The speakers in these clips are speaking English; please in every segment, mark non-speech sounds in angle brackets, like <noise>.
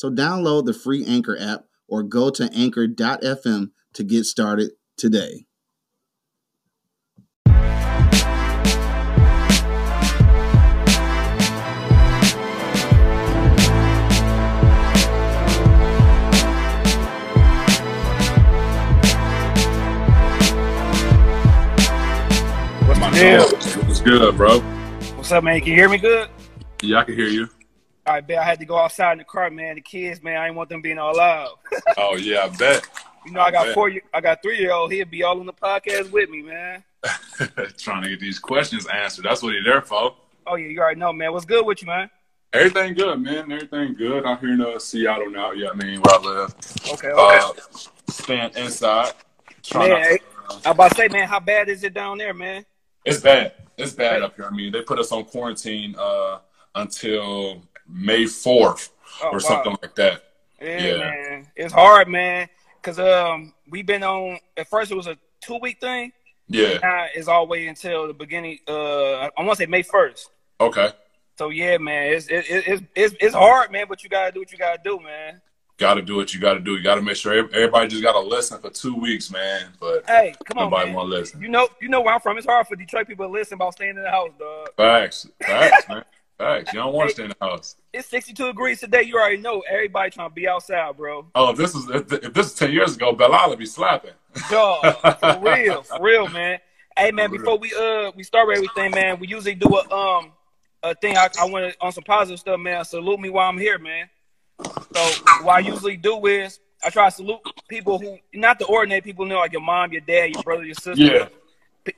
So download the free Anchor app or go to anchor.fm to get started today. What's the Yeah. deal? What's good, bro? What's up, man? Can you hear me good? Yeah, I can hear you. Right, bet I had to go outside in the car, man. The kids, man, I didn't want them being all loud. <laughs> Oh yeah, I bet. You know, I got Man. four, year- I got three year old. He'll be all on the podcast with me, man. <laughs> Trying to get these questions answered. That's what he's there for. Oh yeah, you already know, man. What's good with you, man? Everything good, man. Everything good. I'm here in uh, Seattle now. Yeah, I mean where I live. Okay, okay. Uh, staying inside. Trying Man, to- I about to say, man, how bad is it down there, man? it's bad. It's bad up here. I mean, they put us on quarantine uh, until May fourth Oh, or wow. something like that. Yeah, Yeah. man, it's hard, man. Cause um, we've been on. At first, it was a two week thing. Yeah. Now it's all the way until the beginning. Uh, I want to say May first. Okay. So yeah, man, it's it, it, it's it's it's hard, man. But you gotta do what you gotta do, man. Got to do what you got to do. You got to make sure everybody just got to listen for two weeks, man. But Hey, come on, nobody man. want listen. You know, you know where I'm from. It's hard for Detroit people to listen about staying in the house, dog. Facts, facts, man. Facts. You don't want to stay in the house. It's 62 degrees today. You already know everybody trying to be outside, bro. Oh, if this is if, if this is ten years ago, would be slapping. Dog, for <laughs> real, for real, man. Hey, man, before we uh we start everything, man, we usually do a um a thing. I, I want on some positive stuff, man. Salute me while I'm here, man. So what I usually do is I try to salute people who not the ordinary people, you know, like your mom, your dad, your brother, your sister. Yeah.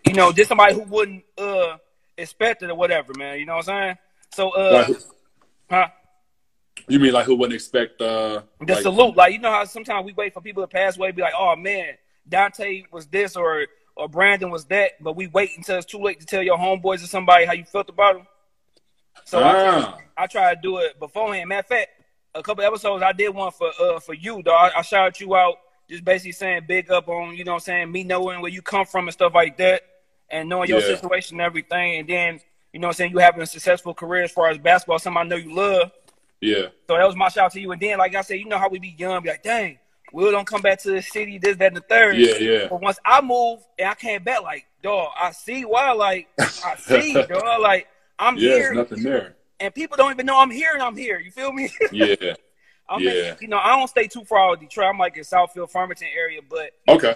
You know, just somebody who wouldn't uh expect it or whatever, man. You know what I'm saying? So uh, Like, huh? you mean like who wouldn't expect? uh The like, salute, like you know how sometimes we wait for people to pass away, be like, "Oh man, Dante was this or or Brandon was that," but we wait until it's too late to tell your homeboys or somebody how you felt about them. So I, Ah, I try to do it beforehand. Matter of fact, a couple episodes I did one for uh for you, dog. I, I shouted you out, just basically saying big up on you know what I'm saying me knowing where you come from and stuff like that, and knowing your Yeah. situation and everything, and then you know what I'm saying you having a successful career as far as basketball, something I know you love. yeah, So that was my shout to you. And then, like I said, you know how we be young, be like, dang, Will don't come back to the city, this, that, and the third. yeah, yeah. But once I moved and I came back, like, dog, I see why, like, I see, <laughs> dog, like, I'm Yeah, here, there's nothing there. and people don't even know I'm here, and I'm here. You feel me? <laughs> Yeah. I'm Yeah. in, you know, I don't stay too far out of Detroit. I'm like in Southfield, Farmington area, but Okay.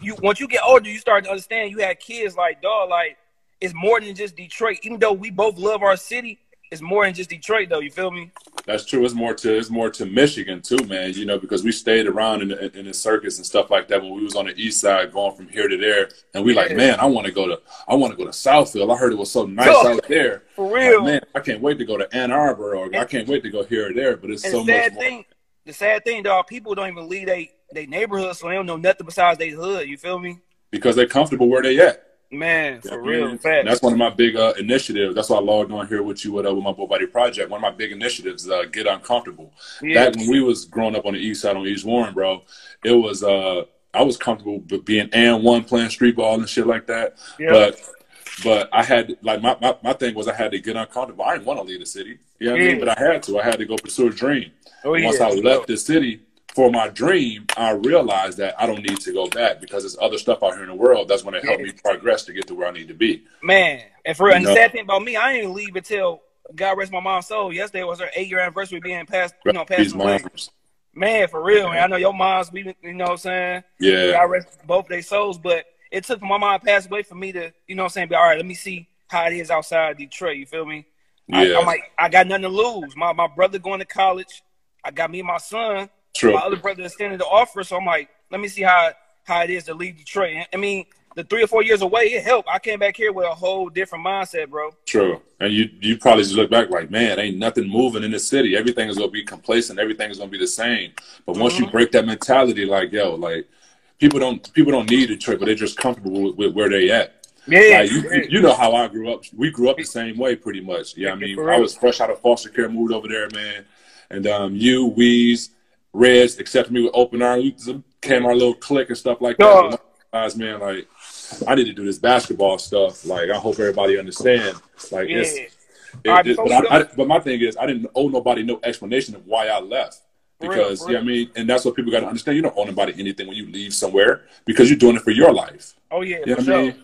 you once you get older, you start to understand. You had kids like dog, like it's more than just Detroit. Even though we both love our city, it's more than just Detroit, though. You feel me? That's true. It's more to it's more to Michigan too, man. You know, because we stayed around in the, in the circus and stuff like that when we was on the east side, going from here to there, and we like, man, I want to go to I want to go to Southfield. I heard it was so nice Yo, out there. <laughs> For Like, real. man, I can't wait to go to Ann Arbor, or I can't wait to go here or there. But it's so the sad much more. thing, the sad thing, dog, people don't even leave they they neighborhood, so they don't know nothing besides their hood. You feel me? because they're comfortable where they at. Man, You for know real, mean? fact. That's one of my big uh, initiatives. That's why I logged on here with you with, uh, with my Boy Body Project. One of my big initiatives is uh, get uncomfortable. Yeah. Back when we was growing up on the east side on East Warren, bro, it was uh, I was comfortable being and one playing street ball and shit like that. Yeah. But but I had like my, my, my thing was I had to get uncomfortable. I didn't want to leave the city. You know what I mean? Yeah. But I had to. I had to go pursue a dream. Oh, Once yeah. I left the city for my dream, I realized that I don't need to go back because there's other stuff out here in the world that's going to help me progress to get to where I need to be. Man, and for real, and the sad thing about me, I didn't even leave until God rest my mom's soul. Yesterday was her eight year anniversary being passed, you know, passed away. Man, for real, man. I know your mom's, we, you know what I'm saying? Yeah. God rest both their souls, but it took my mom to pass away for me to, you know what I'm saying, be all right, let me see how it is outside Detroit. You feel me? I, Yeah. I'm like, I got nothing to lose. My my brother going to college. I got me and my son. True. My other brother extended the offer, so I'm like, let me see how how it is to leave Detroit. I mean, the three or four years away, it helped. I came back here with a whole different mindset, bro. True. And you you probably just look back like, man, ain't nothing moving in the city. Everything is gonna be complacent. Everything is gonna be the same. But once Mm-hmm. you break that mentality, like yo, like people don't people don't need Detroit, but they're just comfortable with, with where they at. Yeah, Like, you, you- you know how I grew up. We grew up the same way, pretty much. Yeah, I mean, I was fresh out of foster care, moved over there, man. And um, you, Weeze, Reds accepted me with open arms. We came our little clique and stuff like that. But man, like I need to do this basketball stuff. Like I hope everybody understand. Like yeah. it's. It, right, it- but, I, I, but my thing is, I didn't owe nobody no explanation of why I left. Real, Because, yeah, I mean, and that's what people got to understand. You don't owe nobody anything when you leave somewhere because you're doing it for your life. Oh yeah, You know sure. I mean?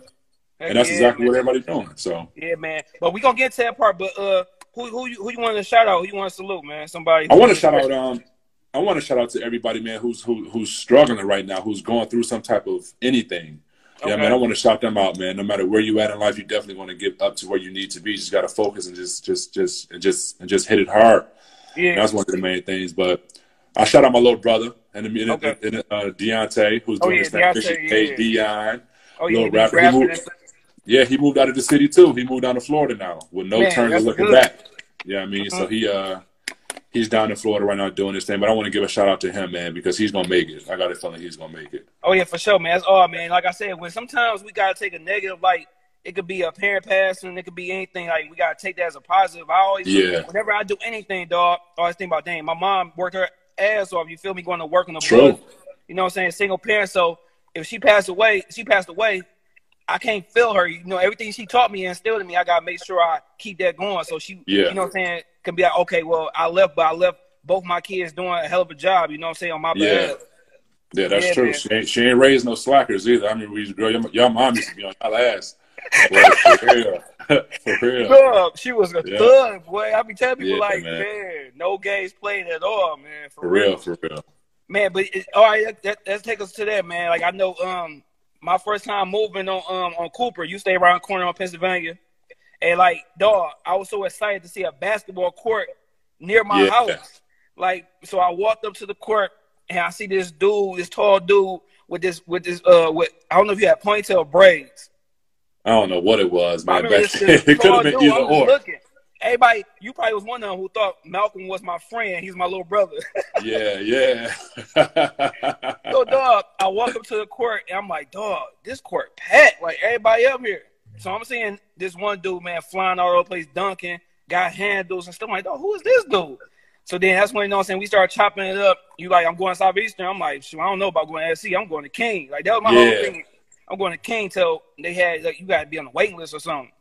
Heck And that's yeah, exactly man. what everybody's doing. So Yeah, man. But we gonna get to that part. But uh, who who you who you want to shout out? Who you want to salute, man? Somebody. I want to shout out. Um, I want to shout out to everybody, man, who's who, who's struggling right now, who's going through some type of anything. Yeah, Okay. man, I want to shout them out, man. No matter where you at in life, you definitely want to get up to where you need to be. You just got to focus and just, just, just, and just, and just hit it hard. Yeah. That's one of the main things. But I shout out my little brother and, and, Okay. and, uh, Deontay, who's Oh, doing yeah, his thing. Deontay, Appreciate yeah, yeah. Dion. oh little yeah. he rapper, he moved- Yeah, he moved out of the city too. He moved down to Florida now with no Man, turns that's of looking good. back. Yeah, I mean, so Mhm. he uh he's down in Florida right now doing his thing. But I want to give a shout out to him, man, because he's gonna make it. I got a feeling he's gonna make it. Oh yeah, for sure, man. That's all, man. Like I said, when sometimes we gotta take a negative, like it could be a parent passing, it could be anything. Like we gotta take that as a positive. I always, Yeah. Whenever I do anything, dog, I always think about, dang, my mom worked her ass off. You feel me? Going to work on the True. You know what I'm saying? Single parent. So if she passed away, she passed away. I can't feel her. You know, everything she taught me and instilled in me, I gotta make sure I keep that going. So she, Yeah. you know what I'm saying, can be like, okay, well, I left, but I left both my kids doing a hell of a job. You know what I'm saying on my Yeah. behalf. Yeah, that's Yeah, true. man. She ain't, she ain't raised no slackers either. I mean, we used to, girl, your, your mom used to be on y'all ass. But for <laughs> real, <laughs> for real. Thug. She was a Yeah. thug, boy. I be telling people Yeah, like, man. man. no games played at all, man. For, For real, for real. man. But it, all right, that, that, let's take us to that, man. Like I know, um, my first time moving on um on Cooper, you stay around the corner on Pennsylvania, and like, dog, I was so excited to see a basketball court near my Yeah. house. Like, so I walked up to the court and I see this dude, this tall dude with this with this uh with I don't know if you had ponytail braids. I don't know what it was, I man. remember Back this, then. this <laughs> it could have been dude, either or. looking. Everybody, you probably was one of them who thought Malcolm was my friend. He's my little brother. <laughs> Yeah, yeah. so, dog, I walk up to the court and I'm like, dog, this court packed. Like everybody up here. So I'm seeing this one dude, man, flying all over the place, dunking, got handles and stuff. I'm like, dog, who is this dude? So then that's when you know what I'm saying we start chopping it up. You like, I'm going Southeastern. I'm like, shoot, I don't know about going to SC. I'm going to King. Like that was my Yeah. whole thing. I'm going to King till they had like you gotta be on the waiting list or something.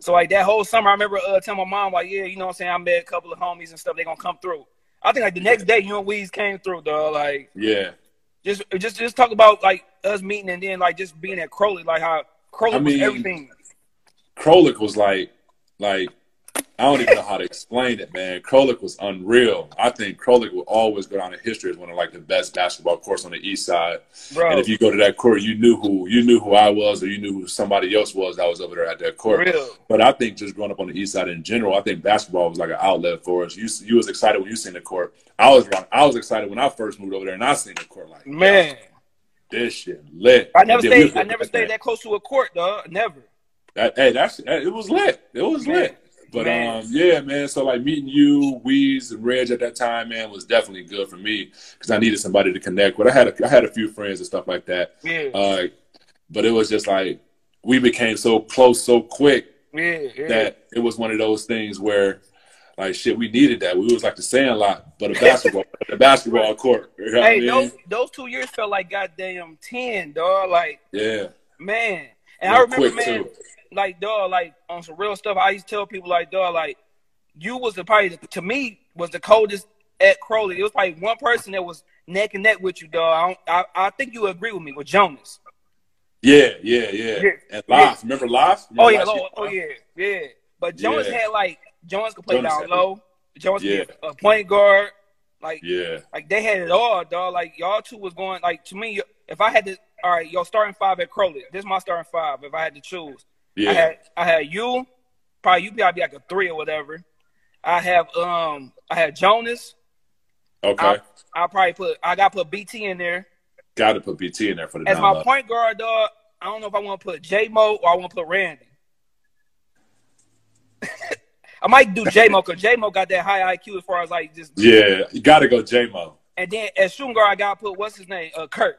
So like that whole summer, I remember uh, telling my mom like, yeah, you know what I'm saying. I met a couple of homies and stuff. They gonna come through. I think like the next day, you and Weeze came through, dog. Like yeah. just just just talk about like us meeting and then like just being at Crowley, like how Crowley I was mean, everything. Krolik was like, like, I don't even know how to explain it, man. Krolik was unreal. I think Krolik will always go down in history as one of like the best basketball courts on the east side. Bro, And if you go to that court, you knew who you knew who I was, or you knew who somebody else was that was over there at that court. real. But I think just growing up on the east side in general, I think basketball was like an outlet for us. You you was excited when you seen the court. I was wrong. I was excited when I first moved over there and I seen the court. Like Man, this shit lit. I never stayed. I never stayed that close to a court, dog. Never. That, hey, that's it was lit. It was Man. lit. But Man. um, yeah, man. So like meeting you, Weeze, and Reg at that time, man, was definitely good for me because I needed somebody to connect with. I had a, I had a few friends and stuff like that. Yeah, Uh, but it was just like we became so close so quick yeah, yeah. that it was one of those things where like shit, we needed that. We was like the Sandlot, but a basketball, the basketball <laughs> court. You know what I hey, mean? those those two years felt like goddamn ten, dog. Like yeah, man, and Real I remember, man, too. like dog, like on some real stuff. I used to tell people like dog, like you was the probably to me was the coldest at Crowley. It was probably one person that was neck and neck with you, dog. I, don't, I, I think you agree with me with Jonas. yeah, yeah, yeah. Yeah. And Loft, remember Loft? Oh yeah, oh, oh yeah, yeah. But Jonas Yeah. had like Jonas could play Jonas down low. Jonas Yeah. could be a point guard. Like Yeah, like they had it all, dog. Like y'all two was going like to me. If I had to, all right, your starting five at Crowley. This is my starting five. If I had to choose, yeah. I had I had you, probably you probably like a three or whatever. I have um I had Jonas. okay. I I probably put I got to put BT in there Got to put BT in there for the as my low. point guard, dog. I don't know if I want to put J Mo or I want to put Randy. <laughs> I might do J Mo because J Mo got that high IQ as far as like just Yeah, you got to go J Mo. And then as shooting guard, I got to put what's his name, uh, Kurt.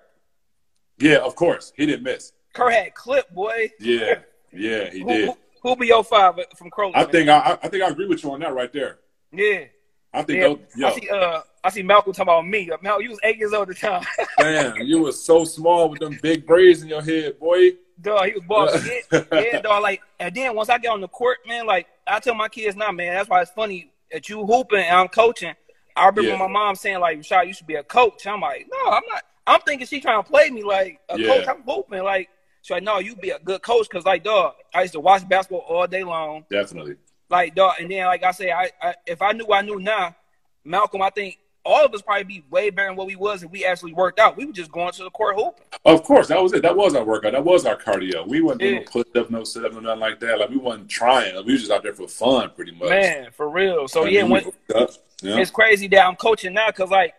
Yeah, of course. He didn't miss. Kurt had clip, boy. Yeah, yeah, he Who, did. who, who be your five from Crowley? I think I, I think I agree with you on that right there. Yeah. I think Yeah. those, yo, I see uh I see Malcolm talking about me. Malcolm, you was eight years old at the time. <laughs> man, you was so small with them big braids in your head, boy. dog, he was boss. yeah, yeah, dog. Like, and then once I get on the court, man, like I tell my kids now, man, that's why it's funny that you hooping and I'm coaching. I remember Yeah. my mom saying like, "Rashad, you should be a coach." I'm like, "No, I'm not." I'm thinking she trying to play me like a Yeah. coach. I'm hooping like. She's like, "No, you be a good coach." Cause like, dog, I used to watch basketball all day long. Definitely. Like, dog, and then like I say, I, I if I knew I knew now, Malcolm, I think all of us probably be way better than what we was if we actually worked out. We were just going to the court hooping. Of course, that was it. That was our workout. That was our cardio. We wasn't doing Yeah. push up, no sit up, no nothing like that. Like we wasn't trying. We was just out there for fun, pretty much. Man, for real. So I yeah, mean, when, hooked up, yeah. it's crazy that I'm coaching now because like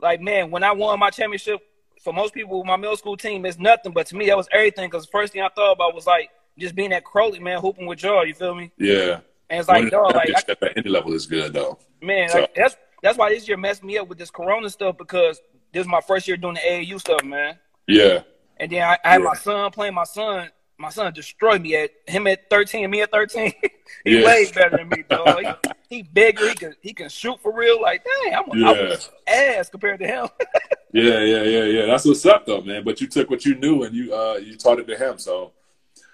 like man, when I won my championship, for most people, my middle school team is nothing, but to me that was everything. Because the first thing I thought about was like just being at Crowley, man, hooping with y'all. You feel me? yeah. And it's like, dog, like I, at any level is good though. man, So- like, that's that's why this year messed me up with this Corona stuff because this is my first year doing the AAU stuff, man. Yeah. And then I, I had Yeah. my son playing. My son, my son destroyed me at him at thirteen, me at thirteen. <laughs> he Yeah. way better than me, dog. He, he bigger. He can he can shoot for real. Like, dang, I'm a, Yeah. I'm ass compared to him. <laughs> Yeah, yeah, yeah, yeah. That's what's up though, man. But you took what you knew and you uh you taught it to him. So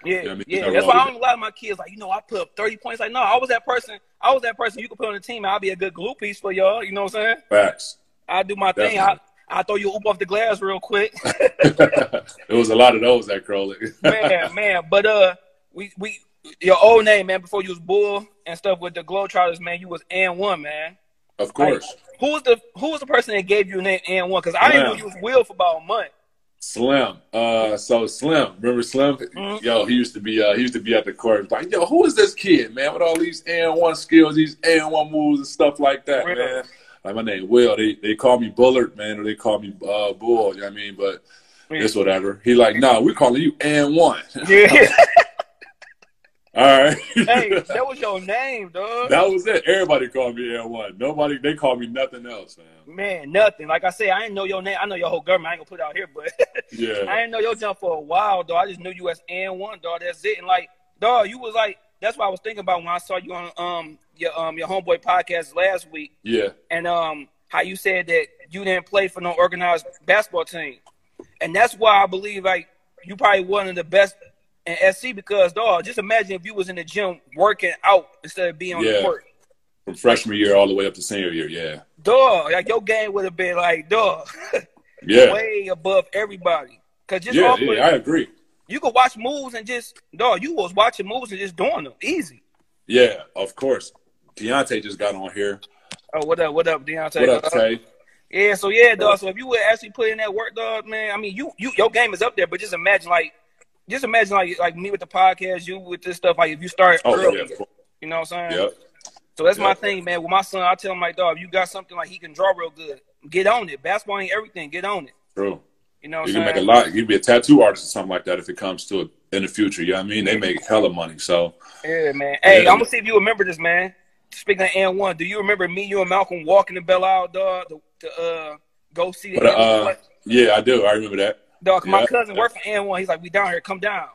Yeah, Yeah, I mean, yeah. That's why I don't a lot of my kids like, you know, I put up thirty points. Like, no, I was that person. I was that person you could put on the team. I'll be a good glue piece for y'all. You know what I'm saying? facts. I do my thing. I I throw you oop off the glass real quick. <laughs> <laughs> it was a lot of those that Crowley. man, man. But uh, we we your old name, man. Before you was Bull and stuff with the Globetrotters, man. You was N one, man. of course. Who was the Who was the person that gave you the name N one? Because I didn't know you was Will for about a month. Slim. Uh, so Slim, remember Slim? Mhm. Yo, he used to be. Uh, he used to be at the court. Like, yo, who is this kid, man? With all these and one skills, these and one moves and stuff like that, man. Like my name Will. They they call me Bullard, man, or they call me uh, Bull. You know what I mean? But it's whatever. He like, no, we're calling you and one. <laughs> Yeah. All right. hey, <laughs> that was your name, dog. that was it. Everybody called me and one. Nobody. They called me nothing else, man. Man, nothing. Like I said, I didn't know your name. I know your whole government. I ain't gonna put it out here, but <laughs> Yeah. I didn't know your jump for a while, dog. I just knew you as N one, dog. That's it. And like, dog, you was like, that's what I was thinking about when I saw you on um your um your homeboy podcast last week, Yeah. and um how you said that you didn't play for no organized basketball team, and that's why I believe like you probably one of the best in SC because dog, just imagine if you was in the gym working out instead of being on the court. From freshman year all the way up to senior year. Yeah. Dog, like your game would have been like dog, <laughs> Yeah. way above everybody. Cause just Yeah. Yeah. I agree. you could watch moves and just dog. You was watching moves and just doing them easy. Yeah. Of course. Deontay just got on here. Oh, what up? What up, Deontay? What up, Tay? Yeah, so yeah, dog. So if you would actually put in that work, dog, man, I mean, you you your game is up there, but just imagine like, just imagine like like me with the podcast, you with this stuff. Like if you start Oh, early, yeah. you know what I'm saying? Yep. So that's my thing, man. With my son, I tell him like, dog, if you got something like he can draw real good, get on it. Basketball ain't everything. Get on it. True. You know You can saying? make a lot. You can be a tattoo artist or something like that if it comes to it in the future. You know what I mean? They make hella money. So Yeah, man. Hey, Yeah. I'm gonna see if you remember this, man. Speaking of N one, do you remember me, you, and Malcolm walking to Belle Isle, dog, to, to uh go see the But, uh, yeah, I do. I remember that. Dog, my yeah, cousin worked for N one. He's like, we down here, come down.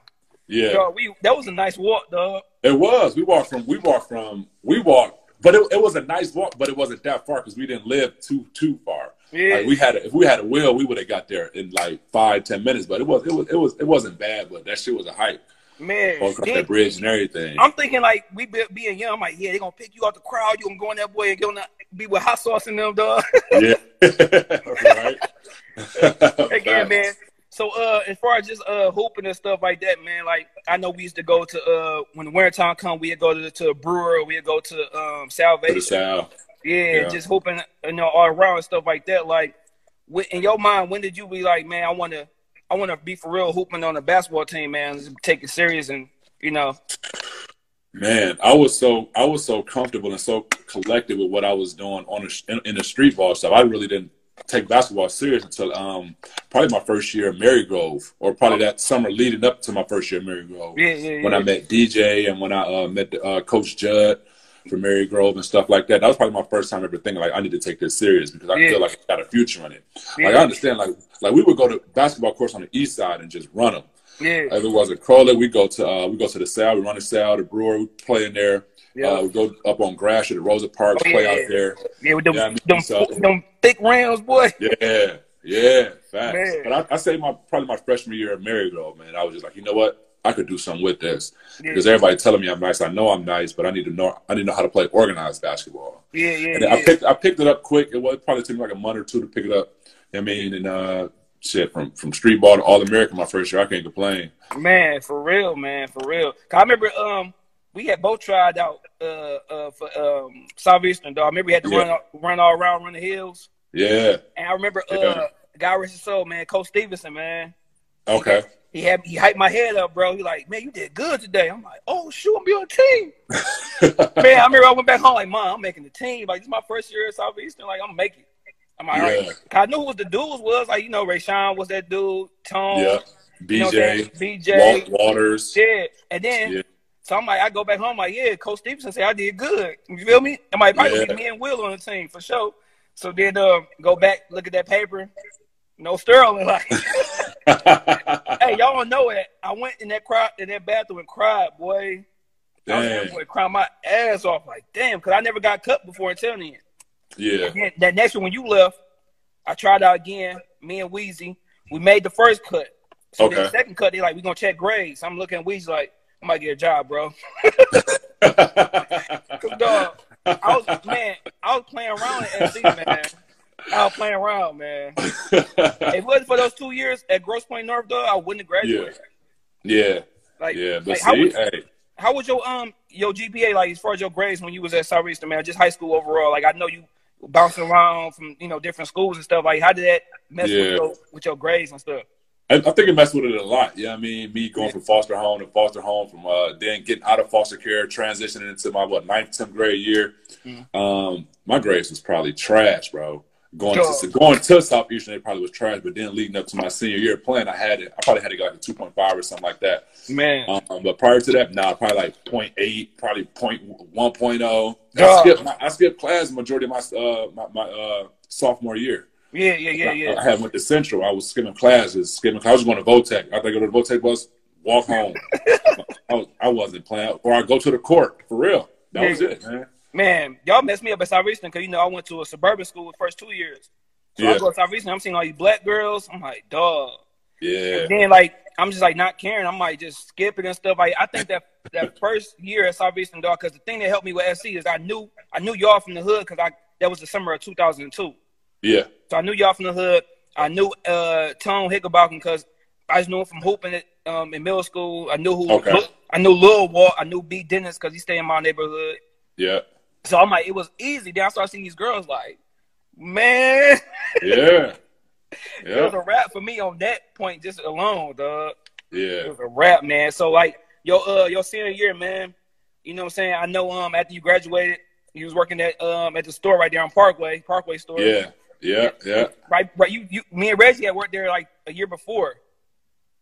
Yeah. Dog, we that was a nice walk, dog. It was. We walked from. We walked from. We walked, but it, it was a nice walk. But it wasn't that far because we didn't live too too far. Yeah. Like we had. A, if we had a will, we would have got there in like five ten minutes. But it was. It was. It was. It wasn't bad. But that shit was a hike. Man, across that bridge and everything. I'm thinking like we be, being young. I'm like, yeah, they gonna pick you out the crowd. You gonna go in that boy and gonna be with hot sauce in them, dog. yeah. <laughs> <laughs> right. <laughs> Again, man. So uh, as far as just uh hooping and stuff like that, man. Like I know we used to go to uh when the winter time come, we'd go to to a brewer, we'd go to um Salvation. Yeah, Yeah. just hooping, you know, all around and stuff like that. Like, in your mind, when did you be like, man, I want to, I want to be for real hooping on a basketball team, man, take it serious, and you know, Man, I was so I was so comfortable and so collected with what I was doing on the, in, in the street ball stuff. I really didn't take basketball serious until um probably my first year at Marygrove, or probably that summer leading up to my first year at Marygrove. Yeah, yeah, When. I met DJ and when I uh, met uh, Coach Judd from Marygrove and stuff like that. That was probably my first time ever thinking like I need to take this serious because I Yeah. feel like I got a future in it. Like Yeah. I understand, like like we would go to basketball courts on the east side and just run them. Yeah. If it was a Crowley, we go to uh, we go to the Sal, we run the Sal, the Brewer, we play in there. Yeah. Uh, we go up on Gratiot, the Rosa Parks, Oh, yeah, play out there. Yeah, with them, Yeah, I mean, them, so- them thick rounds, boy. Yeah, yeah, facts. Man. But I, I say my probably my freshman year at Marygrove, man. I was just like, you know what? I could do something with this Yeah. because everybody telling me I'm nice. I know I'm nice, but I need to know. I need to know how to play organized basketball. Yeah, yeah, And yeah. I picked I picked it up quick. It was probably took me like a month or two to pick it up. I mean, and uh, shit from from street ball to All American my first year. I can't complain. Man, for real, man, for real. I remember um we had both tried out uh uh for um dog. I remember we had to Yeah. run run all around, run the hills. Yeah. And I remember uh Yeah. guy rest his soul, man, Coach Stevenson, man. Okay. He had he hyped my head up, bro. He like, man, you did good today. I'm like, oh shoot, I'm be on the team. <laughs> man, I remember I went back home like, mom, I'm making the team. Like this is my first year at Southeastern. Like I'm making. I'm like, all right. Yeah. 'Cause I knew who the dudes was. Like, you know, Ray Sean was that dude, Tone, yeah. you know what I'm saying? BJ, BJ. Walt Waters. Yeah. And then Yeah. So I'm like, I go back home like, yeah, Coach Stevenson said I did good. You feel me? I'm might probably Yeah. get me and Will on the team for sure. So then uh, go back, look at that paper. No Sterling. Like, <laughs> hey, y'all don't know it. I went in that cry in that bathroom and cried, boy. I was Dang. there, boy, crying my ass off. Like, damn, because I never got cut before until then. Yeah. Then that next one when you left, I tried out again. Me and Weezy, we made the first cut. So then the second cut, they like, we're gonna check grades. I'm looking at Weezy like, I might get a job, bro. <laughs> Cause dog, I was man, I was playing around at NC, man. I was playing around, man. If it wasn't for those two years at Grosse Pointe North, though, I wouldn't have graduated. yeah. Like, Yeah. But like, how see, was hey. how was your um your GPA like as far as your grades when you was at Southeastern, man? Just high school overall. Like I know you bouncing around from you know different schools and stuff. Like how did that mess Yeah. with your with your grades and stuff? I, I think it messed with it a lot. Yeah, I mean, me going from foster home to foster home, from uh, then getting out of foster care, transitioning into my what ninth, tenth grade year. Mhm. Um, my grades was probably trash, bro. Going to going to Southeastern, it probably was trash. But then leading up to my senior year playing, I had it. I probably had to go like a two point five or something like that. Man, Um, but prior to that, nah, probably like 0.8, probably 0.1.0. I skipped, my, I skipped class majority of my uh, my, my uh, sophomore year. Yeah, yeah, yeah, yeah. I had went to Central. I was skipping classes, skipping. I was going to Votech. I think go to the Votech bus, walk home. <laughs> I, was, I wasn't playing, or I go to the court for real. That was it, man. Man, y'all messed me up at Southeastern because you know I went to a suburban school the first two years. So Yeah. I go to Southeastern, I'm seeing all these black girls. I'm like, dog. Yeah, And then like I'm just like not caring. I'm like just skipping and stuff. Like I think that that <laughs> first year at Southeastern dog, because the thing that helped me with SC is I knew I knew y'all from the hood because I that was the summer of 2002. Yeah, So I knew y'all from the hood. I knew uh Tone Hickenbotham because I just knew him from hooping it um in middle school. I knew who Okay. I knew Lil Walt. I knew B Dennis because he stayed in my neighborhood. yeah, So I'm like, it was easy. Then I started seeing these girls like, man, yeah, <laughs> it was a wrap for me on that point just alone, dog. Yeah. It was a wrap, man. So like your uh your senior year, man. You know what I'm saying? I know um after you graduated, you was working at um at the store right there on Parkway, Parkway store. yeah, yeah, yeah. Right, right. You you me and Reggie had worked there like a year before.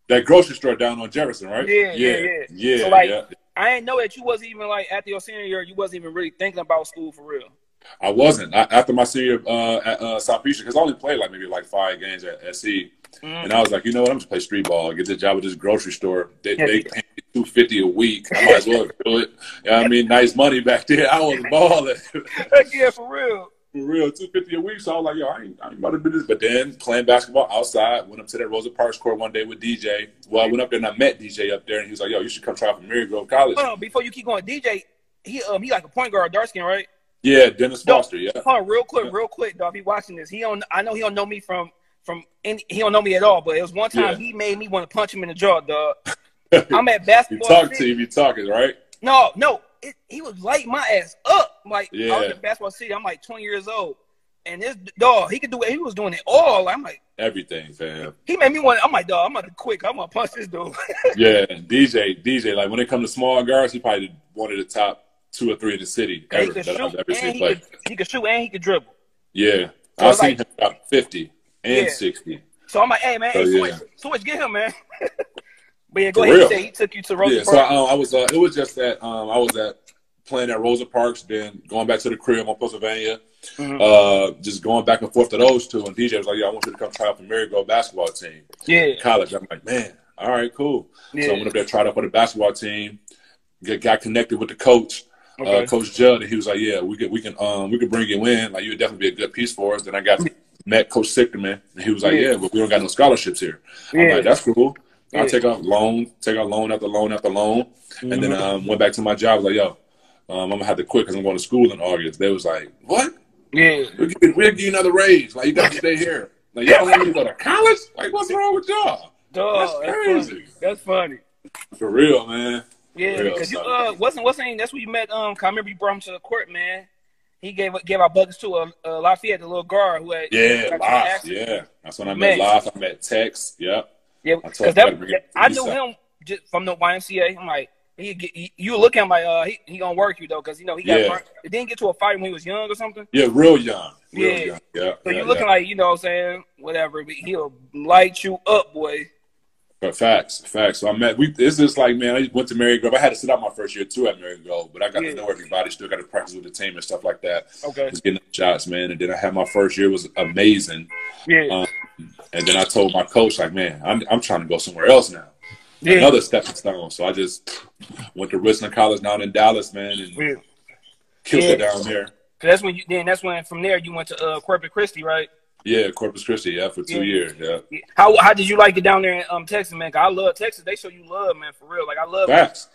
That grocery store down on Jefferson, right? Yeah, yeah, yeah, yeah. So, like- yeah. I didn't know that you wasn't even like after your senior year, you wasn't even really thinking about school for real. I wasn't I, after my senior uh, at uh, Southeastern because I only played like maybe like five games at SC. Mm. And I was like, you know what? I'm just play street ball. Get this job at this grocery store. They, they pay me two fifty a week. I might as well do it. You know I mean, nice money back then. I was balling <laughs> yeah, for real. Real. Two fifty a week. So I was like, yo, I ain't, I ain't about to do this. But then playing basketball outside, went up to that Rosa Parks court one day with DJ. Well, I went up there and I met DJ up there, and he was like, yo, you should come try for Marygrove College. Hold on, before you keep going, DJ, he um he like a point guard, dark skin, right? Yeah, Dennis. Foster. Yeah, Hold on, real quick, Yeah. real quick, dog. He watching this. He don't. I know he don't know me from from. Any, he don't know me at all. But it was one time Yeah. he made me want to punch him in the jaw, dog. <laughs> I'm at you basketball. talk to him, you talking right? No, no, it, he was lighting my ass up. Like I was Yeah. at basketball city. I'm like 20 years old, and this dog, he could do it. He was doing it all. I'm like, Everything, fam. he made me want. I'm like, dog, I'm gonna quick. I'm gonna punch this dude. <laughs> Yeah, DJ, DJ, like when it comes to small guards, he probably one of the top two or three in the city he ever could that I've ever seen he play. could, he could shoot and he could dribble. Yeah, So I've seen like- him drop fifty and Yeah. sixty. So I'm like, hey man, So, hey, yeah. switch, switch, get him, man. <laughs> but yeah, go For ahead. real. Say he took you to Rosa Yeah, so I, um, I was. Uh, it was just that um, I was at playing at Rosa Parks, then going back to the crib on Pennsylvania, Mhm. uh, just going back and forth to those two. And DJ was like, "Yeah, I want you to come try out for Marygrove basketball team, yeah, college." I'm like, "Man, all right, cool." yeah. So I went up there, tried out for the basketball team, get, got connected with the coach, okay. uh, Coach Judd, and he was like, "Yeah, we could, we can, um, we could bring you in. Like, you would definitely be a good piece for us." Then I got met Coach Sichterman, and he was like, Yeah. "Yeah, but we don't got no scholarships here." I'm yeah. like, "That's cool." Yeah. I take out loan, take out loan after loan after loan, and then um, went back to my job. I was like, "Yo, um, I'm gonna have to quit because I'm going to school in August." They was like, "What? yeah. We'll give, you- we'll give you another raise. Like, you got to stay here. Like, y'all want me to go to college? Like, what's wrong with y'all? Dog, That's that's, crazy. funny. That's funny. For real, man." Yeah, because you uh wasn't what's name? That's where you met. Um, 'cause I remember you brought him to the court, man. He gave gave our buckets to a, a Lafayette, the little guard who had Yeah, got into an Loft. Yeah, that's when I met Loft. I met Tex. Yep. Yeah, because I that, gotta bring it to I knew side. him just from the YMCA. I'm like, he, you look at him like uh he, he gonna work you though, because you know he got Yeah. It didn't get to a fight when he was young or something. Yeah, real young. Real Yeah. young. Yeah. So yeah, you looking yeah. like you know what I'm saying whatever, but he'll light you up, boy. But facts, facts. So I met. We. It's just like man. I went to Marygrove. I had to sit out my first year too at Marygrove, but I got Yeah. to know everybody. Still got to practice with the team and stuff like that. Okay. Just getting the shots, man. And then I had my first year was amazing. Yeah. Um, and then I told my coach like, man, I'm I'm trying to go somewhere else now. Yeah. Another stepping stone. So I just went to Richland College down in Dallas, man, and yeah. killed Yeah. it down there. 'Cause that's when you then that's when from there you went to uh Corpus Christi, right? Yeah, Corpus Christi. Yeah, for two Yeah. years. Yeah. Yeah. How how did you like it down there in um Texas, man? 'Cause I love Texas. They show you love, man, for real. Like I love Facts.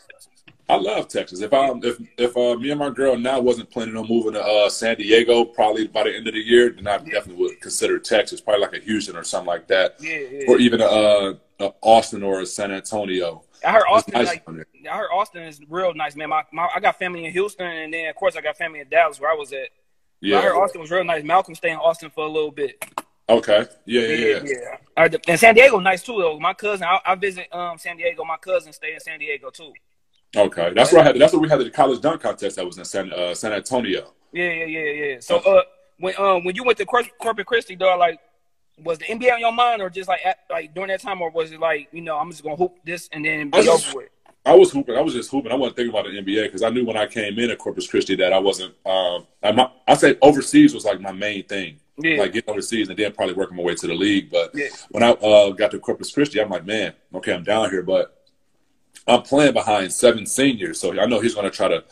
I love Texas. If I if if uh, me and my girl now wasn't planning on moving to uh, San Diego, probably by the end of the year, then I definitely would consider Texas, probably like a Houston or something like that, Yeah, yeah. or even a, uh, a Austin or San Antonio. I heard Austin nice like. I heard Austin is real nice, man. My, my I got family in Houston, and then of course I got family in Dallas where I was at. But I heard Yeah. Austin was real nice. Malcolm stayed in Austin for a little bit. Okay. Yeah. Yeah. Yeah. yeah. And San Diego nice too, though. My cousin, I, I visit um San Diego. My cousin stayed in San Diego too. Okay. That's where I had. That's where we had the college dunk contest. That was in San uh, San Antonio. Yeah, yeah, yeah, yeah. So uh, when um when you went to Cor- Corpus Christi, though, like was the NBA on your mind, or just like at, like during that time, or was it like you know I'm just gonna hoop this and then be just- over with? I was hooping. I was just hooping. I wasn't thinking about the NBA because I knew when I came in at Corpus Christi that I wasn't. Um, I, my, I say overseas was like my main thing. Yeah, like getting overseas and then probably working my way to the league. But Yeah. when I uh, got to Corpus Christi, I'm like, man, okay, I'm down here, but I'm playing behind seven seniors, so I know he's going to try to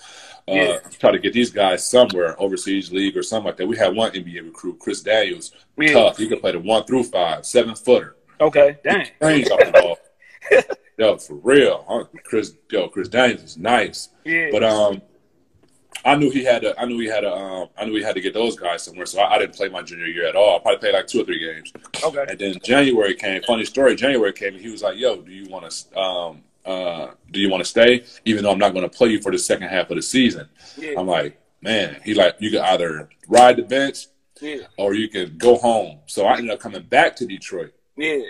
uh, Yeah. try to get these guys somewhere overseas league or something like that. We had one NBA recruit, Chris Daniels, Yeah. tough. He could play the one through five, seven footer, Okay, dang. range off the ball. <laughs> Yo, for real, huh? Chris. Yo, Chris Daniels is nice. Yeah, But um, I knew he had to. I knew he had to. Um, I knew he had to get those guys somewhere. So I, I didn't play my junior year at all. I probably played like two or three games. okay. And then January came. Funny story. January came and he was like, "Yo, do you want to? Um, uh, do you want to stay? Even though I'm not going to play you for the second half of the season." Yeah, I'm like, "Man." He like, you can either ride the bench yeah, or you can go home. So I ended up coming back to Detroit. yeah.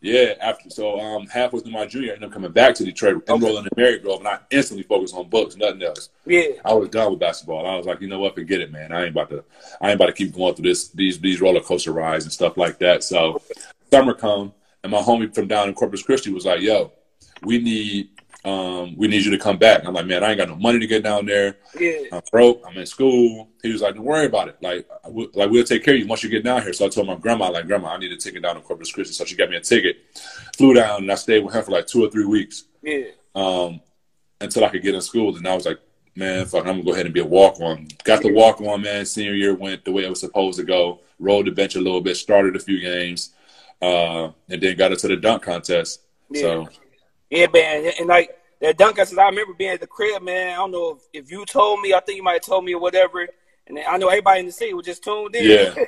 Yeah, after so um halfway through my junior, I ended up coming back to Detroit, enrolling in the Marygrove, and I instantly focused on books, nothing else. Yeah, I was done with basketball. I was like, you know what, forget it, man. I ain't about to, I ain't about to keep going through this, these, these roller coaster rides and stuff like that. So, summer come, and my homie from down in Corpus Christi was like, yo, we need, um, we need you to come back. And I'm like, man, I ain't got no money to get down there. yeah, I'm broke. I'm in school. He was like, don't worry about it. Like, like we'll take care of you once you get down here. So I told my grandma, like, grandma, I need a ticket down to Corpus Christi. So she got me a ticket. Flew down, and I stayed with her for like two or three weeks yeah. um, until I could get in school. And I was like, man, fuck, I'm gonna go ahead and be a walk on. Got the walk on, man. Senior year went the way it was supposed to go. Rolled the bench a little bit, started a few games, uh, and then got into the dunk contest. Yeah. So Yeah, man, and like that dunk contest, I remember being at the crib, man. I don't know if, if you told me, I think you might have told me or whatever. And I know everybody in the city was just tuned in. Yeah.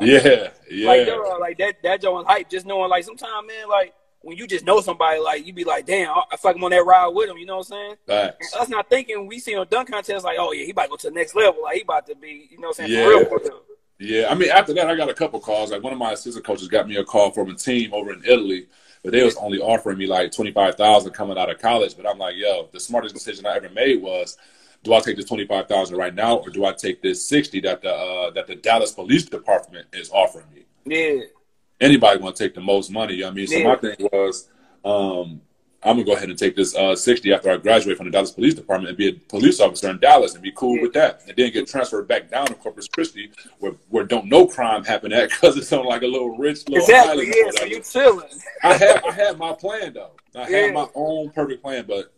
yeah, <laughs> yeah, like, uh, like that, that joint was hype. Just knowing, like, sometimes, man, like when you just know somebody, like you be like, damn, I feel like I'm on that ride with him. You know what I'm saying? facts. Us not thinking we see on dunk contest, like, oh yeah, he about to go to the next level. Like he about to be, you know what I'm saying? Yeah. For real, for real. Yeah, I mean, after that, I got a couple calls. Like one of my assistant coaches got me a call from a team over in Italy, but they was only offering me like twenty five thousand coming out of college. But I'm like, yo, the smartest decision I ever made was, do I take this twenty five thousand right now, or do I take this sixty that the uh, that the Dallas Police Department is offering me? Yeah, anybody want to take the most money. I mean, so Yeah. my thing was, um, I'm gonna go ahead and take this uh, 60 after I graduate from the Dallas Police Department and be a police officer in Dallas and be cool with that, and then get transferred back down to Corpus Christi where where don't no crime happen at because it's on like a little rich little Exactly. island. Yeah. So you chilling. I had I had my plan though. I Yeah. had my own perfect plan, but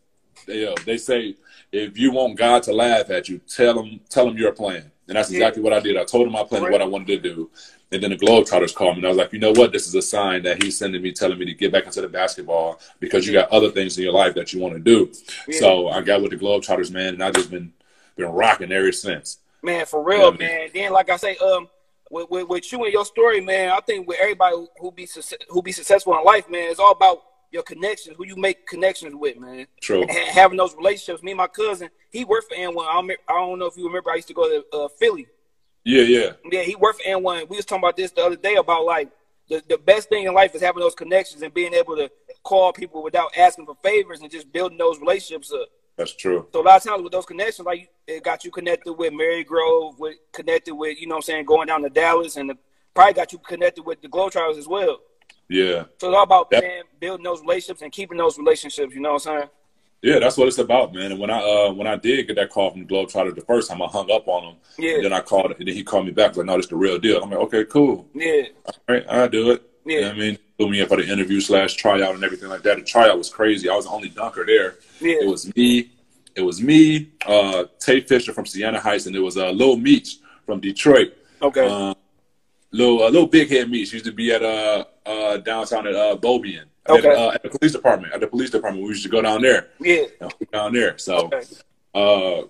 they they say if you want God to laugh at you, tell him tell him your plan, and that's exactly what I did. I told him my plan and what I wanted to do, and then the Globetrotters called me, and I was like, you know what, this is a sign that he's sending me, telling me to get back into the basketball because you got other things in your life that you want to do. Yeah. So I got with the Globetrotters, man, and I've just been been rocking ever since. Man, for real, Yeah, man. man. Then, like I say, um, with, with, with you and your story, man, I think with everybody who be who be successful in life, man, it's all about your connections, who you make connections with, man. True. And having those relationships. Me and my cousin, he worked for N1. I don't, I don't know if you remember. I used to go to uh, Philly. Yeah, yeah, Yeah, he worked for N1. We was talking about this the other day about like the, the best thing in life is having those connections and being able to call people without asking for favors and just building those relationships up. that's true. So a lot of times with those connections, like it got you connected with Marygrove, with connected with you know what I'm saying going down to Dallas, and the, probably got you connected with the Globetrotters as well. Yeah. So it's all about Yep. man building those relationships and keeping those relationships. You know what I'm saying? Yeah, that's what it's about, man. And when I uh when I did get that call from the Globetrotter the first time, I hung up on him. Yeah. And then I called, and then he called me back like, "No, this the real deal." I'm like, "Okay, cool. Yeah, All right, I'll do it." Yeah. You know what I mean, threw me in for the interview slash tryout and everything like that. The tryout was crazy. I was the only dunker there. Yeah. It was me. It was me, uh, Tay Fisher from Siena Heights, and it was uh, Lil Meech from Detroit. okay, Uh, little uh, little big head Meech used to be at uh, uh downtown at uh, Bobian. Okay. At, uh, at the police department. At the police department, we used to go down there. yeah, down there. So okay, uh,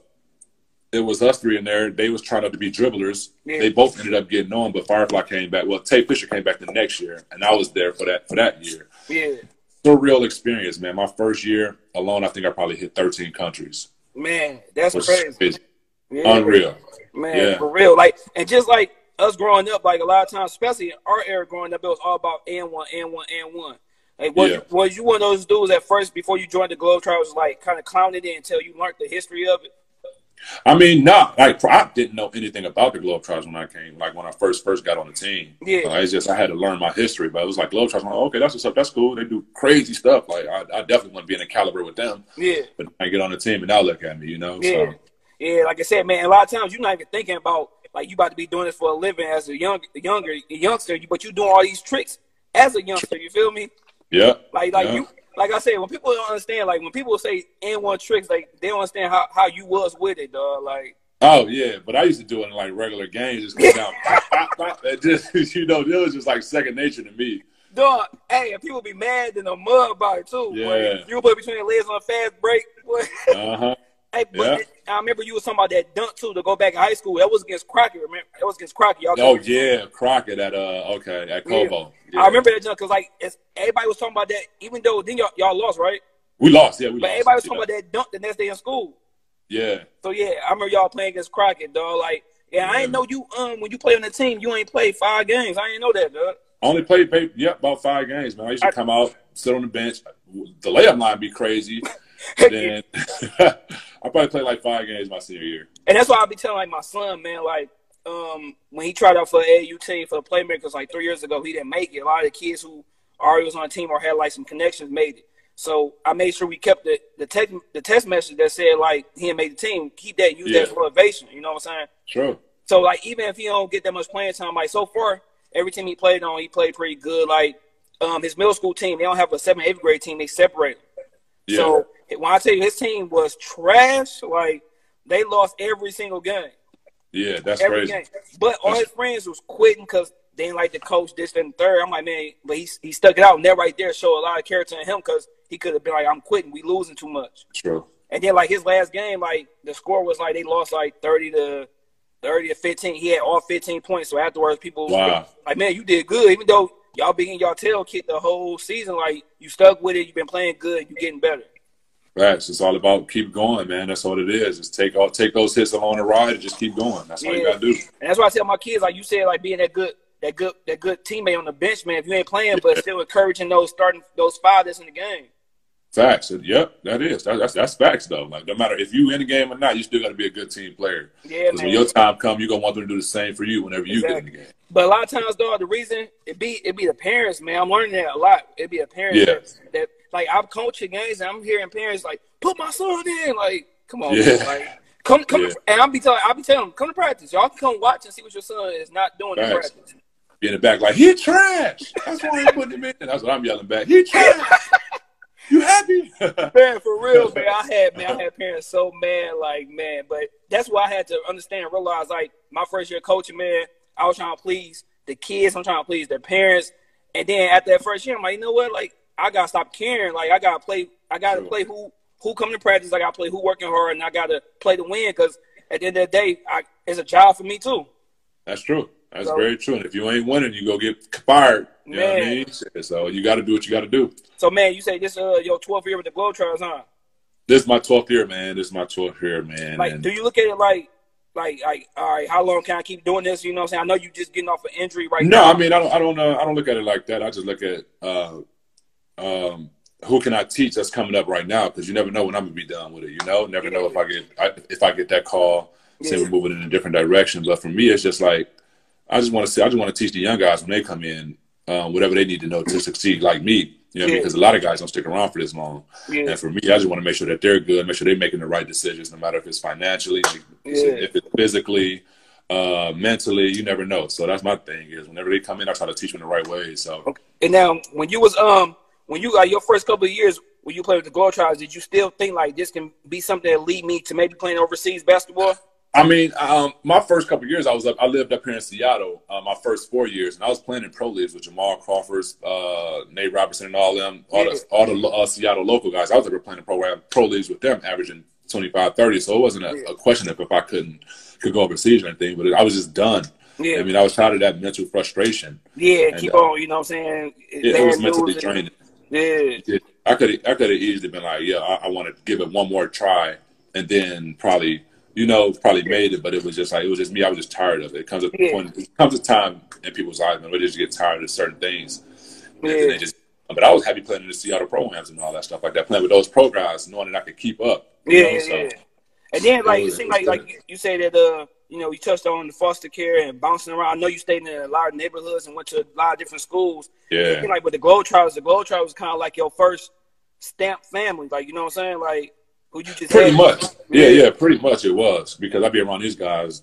it was us three in there. They was trying out to be dribblers. Yeah. They both ended up getting on, but Firefly came back. Well, Tay Fisher came back the next year, and I was there for that for that year. yeah. Surreal experience, man. My first year alone, I think I probably hit 13 countries. Man, that's crazy. crazy. Yeah. Unreal. Man, Yeah. for real. Like, and just like us growing up, like a lot of times, especially in our era growing up, it was all about and one, and one, and one. Like, was, Yeah. you, was you one of those dudes at first before you joined the Globetrotters, like kind of clowning it until you learned the history of it? I mean, nah, like I didn't know anything about the Globetrotters when I came. Like when I first first got on the team, Yeah. Uh, it's just I had to learn my history. But it was like Globetrotters. Like, okay, that's what's up. That's cool. They do crazy stuff. Like I, I definitely want to be in a caliber with them. Yeah, But I get on the team and now look at me, you know. yeah, So yeah. Like I said, man, a lot of times you're not even thinking about like you about to be doing this for a living as a young, younger, youngster, but you doing all these tricks as a youngster. You feel me? yeah, Like, like Yeah. you, like I said, when people don't understand, like when people say N one tricks, like they don't understand how how you was with it, dog. Like. Oh yeah, but I used to do it in like regular games, just go down, pop, pop, pop. Just <laughs> you know, it was just like second nature to me. Dog, hey, and people be mad in the mud about it too. boy. Yeah. You put between the legs on a fast break. Boy. Uh huh. Hey, but Yeah. I remember you was talking about that dunk too to go back in high school. That was against Crockett. Remember? That was against Crockett. Y'all Oh yeah, Crockett at uh okay at Yeah. Cobo. Yeah. I remember that junk because like it's, everybody was talking about that. Even though then y'all, y'all lost, right? we lost. Yeah, we But lost. everybody was yeah. talking about that dunk the next day in school. Yeah, So yeah, I remember y'all playing against Crockett, dog. Like, yeah, I didn't know you. Um, when you play on the team, you ain't played five games. I didn't know that, dog. Only played, played yeah about five games, man. I used to I- come out, sit on the bench. The layup line be crazy. <laughs> Then <laughs> I probably played like five games my senior year. And that's why I'll be telling like my son, man, like um when he tried out for AU team for the playmakers like three years ago, he didn't make it. A lot of the kids who already was on the team or had like some connections made it. So I made sure we kept the the text the text message that said like he had made the team. Keep that, use that Yeah. as motivation. You know what I'm saying? Sure. So like even if he don't get that much playing time, like so far every team he played on, he played pretty good. Like um his middle school team, they don't have a seventh eighth grade team. They separate. Yeah. So when I tell you his team was trash, like they lost every single game yeah, that's every crazy. game. But all his friends was quitting because they didn't like the coach, this, and third. I'm like, man, but he, he stuck it out. And that right there showed a lot of character in him because he could have been like, I'm quitting. We losing too much. True. And then like his last game, like the score was like they lost like 30 to 30 to 15. He had all 15 points. So afterwards, people Wow. like, man, you did good. Even though y'all been in y'all tail kick the whole season, like you stuck with it. You've been playing good. You're getting better. Facts. It's all about keep going, man. That's all it is. Just take all take those hits along the ride and just keep going. That's all you gotta do. And that's why I tell my kids, like you said, like being that good, that good, that good teammate on the bench, man. If you ain't playing, but still encouraging those starting those five that's in the game. Facts. Yep, that is. That, that's that's facts though. Like no matter if you in the game or not, you still got to be a good team player. Yeah, Because man. when your time come, you're gonna want them to do the same for you whenever you get in the game. But a lot of times, though, the reason it be it be the parents, man. I'm learning that a lot. It be the parents Yeah. that, that like I'm coaching games and I'm hearing parents like, "Put my son in." Like, come on, Yeah. man. like come come. Yeah. To, and I'll be telling I'll be telling them, come to practice. Y'all can come watch and see what your son is not doing in practice. Be in the back like he trash. That's why I putting him in. That's what I'm yelling back. He trash. you happy? <laughs> Man, for real, man. I had man, I had parents so mad, like man. But that's why I had to understand realize, like my first year coaching, man, I was trying to please the kids. I'm trying to please their parents. And then after that first year, I'm like, you know what? Like I gotta stop caring. Like I gotta play. I gotta Sure. play who who come to practice. I gotta play who working hard, and I gotta play to win. Because at the end of the day, I, it's a job for me too. That's true. That's So- very true. And if you ain't winning, you go get fired. You know what I mean? So you got to do what you got to do. So man, you say this uh your 12th year with the Globetrotters, huh? This is my 12th year, man. This is my 12th year, man. Like, And- do you look at it like, like, like, all right, how long can I keep doing this? You know what I'm saying? I know you just getting off an injury right now. no, now. I mean, I don't, I don't, uh, I don't look at it like that. I just look at uh, um, who can I teach that's coming up right now because you never know when I'm gonna be done with it. You know, never know if I get I, if I get that call, say Yeah. we're moving in a different direction. But for me, it's just like I just want to see. I just want to teach the young guys when they come in um, whatever they need to know to succeed, like me. You know, Yeah. because a lot of guys don't stick around for this long. Yeah. And for me, I just want to make sure that they're good, make sure they're making the right decisions, no matter if it's financially, if it's physically, uh, mentally. You never know. So that's my thing is whenever they come in, I try to teach them the right way. So And now, when you was um, when you got your first couple of years when you played with the Globetrotters, did you still think like this can be something that lead me to maybe playing overseas basketball? I mean, um, my first couple of years, I was up. I lived up here in Seattle. Uh, my first four years, and I was playing in pro leagues with Jamal Crawford, uh, Nate Robinson, and all them, all the all the uh, Seattle local guys. I was there playing in program pro leagues with them, averaging 25, 30. So it wasn't a, a question of if I couldn't could go overseas or anything, but I was just done. Yeah, I mean, I was tired of that mental frustration. yeah. and, Keep uh, on, you know what I'm saying? It, it was mentally news and- draining. Yeah, I could I could have easily been like, yeah, I, I want to give it one more try, and then probably, you know, probably made it. But it was just like it was just me. I was just tired of it. It comes a Yeah. point, it comes a time in people's lives when they just get tired of certain things, and then Yeah. they just. But I was happy playing in the Seattle programs and all that stuff like that, playing with those pro guys, knowing that I could keep up. yeah, know, yeah, so- yeah. And then like it seemed like like you say that uh you know you touched on the foster care and bouncing around. I know you stayed in a lot of neighborhoods and went to a lot of different schools. Yeah, Like with the Globetrotters, the Globetrotters was kind of like your first stamp family. Like you know what I'm saying? Like who you just pretty had. much. Yeah, yeah, pretty much it was because I've been around these guys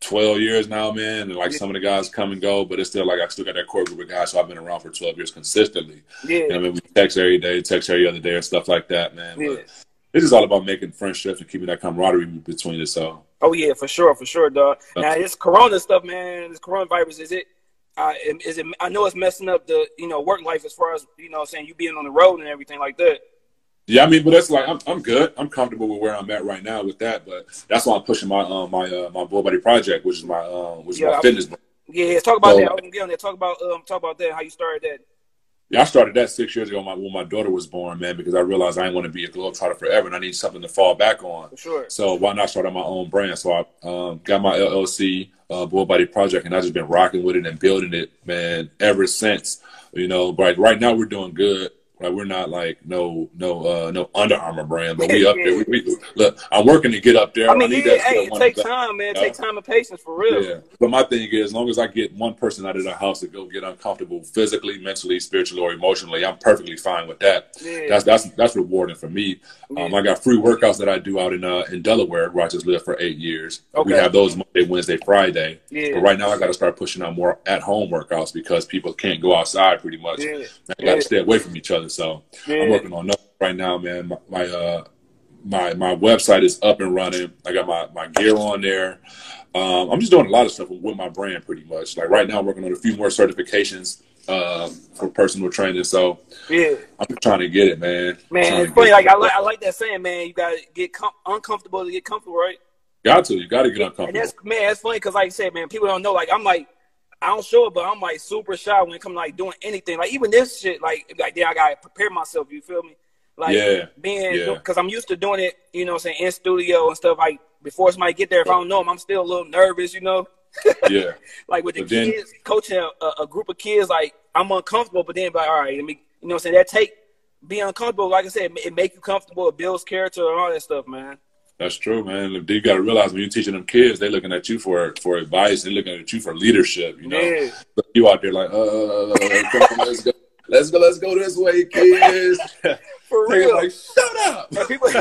twelve years now, man, and like some of the guys come and go, but it's still like I still got that core group of guys. So I've been around for twelve years consistently. Yeah, You know, I mean, we text every day, text every other day, and stuff like that, man. Yeah. But it's just all about making friendships and keeping that camaraderie between us. So Oh yeah, for sure, for sure, dog. Uh, Now this Corona stuff, man. This coronavirus is it? Uh, is it? I know it's messing up the you know work life as far as you know, saying you being on the road and everything like that. yeah, I mean, but that's like I'm I'm good. I'm comfortable with where I'm at right now with that. But that's why I'm pushing my um my uh, my Bull Body project, which is my um which is Yeah, my I- fitness. Yeah, talk about So- that. I was gonna get on there. Talk about um, talk about that. How you started that? Yeah, I started that six years ago my, when my daughter was born, man, because I realized I didn't want to be a globetrotter forever, and I need something to fall back on. For sure. So why not start on my own brand? So I um, got my LLC, uh, Bull Body Project, and I've just been rocking with it and building it, man, ever since. You know, right right now we're doing good. Right, we're not like no no uh, no Under Armour brand, but we up there. <laughs> We, we, look, I'm working to get up there. I mean, need yeah, that hey, it takes time, man. Yeah. takes time and patience for real. Yeah, but my thing is, as long as I get one person out of the house to go get uncomfortable physically, mentally, spiritually, or emotionally, I'm perfectly fine with that. Yeah. That's that's that's rewarding for me. Um, I got free workouts that I do out in uh, in Delaware, where I just lived for eight years. Okay. We have those Monday, Wednesday, Friday. Yeah. But right now, I got to start pushing out more at home workouts because people can't go outside pretty much. Yeah. I got to Yeah. stay away from each other. So Yeah. I'm working on that right now, man. My, my uh my my website is up and running. I got my my gear on there. Um, I'm just doing a lot of stuff with my brand, pretty much. Like right now, I'm working on a few more certifications um, for personal training. So Yeah. I'm trying to get it, man. Man, it's funny. Like. I like I like that saying, man. You gotta get com- uncomfortable to get comfortable, right? got to. You got to get uncomfortable. And that's man, that's funny because like you said, man, people don't know. Like I'm like, I don't show it, but I'm like super shy when it comes to like doing anything. Like even this shit, like like yeah, I gotta prepare myself. You feel me? Like Yeah, being yeah. because I'm used to doing it. You know, what I'm saying in studio and stuff. Like before somebody get there, if I don't know them, I'm still a little nervous. You know, Yeah, <laughs> like with the But then- kids, coaching a, a group of kids, like I'm uncomfortable, but then like all right, let me, you know, what I'm saying that take be uncomfortable. Like I said, it make you comfortable. It builds character and all that stuff, man. That's true, man. You got to realize when you're teaching them kids, they're looking at you for for advice. They're looking at you for leadership. You know, Yeah. But you out there like, uh, on, let's go, let's go, let's go this way, kids. <laughs> For real. like, shut up. People, <laughs> hey,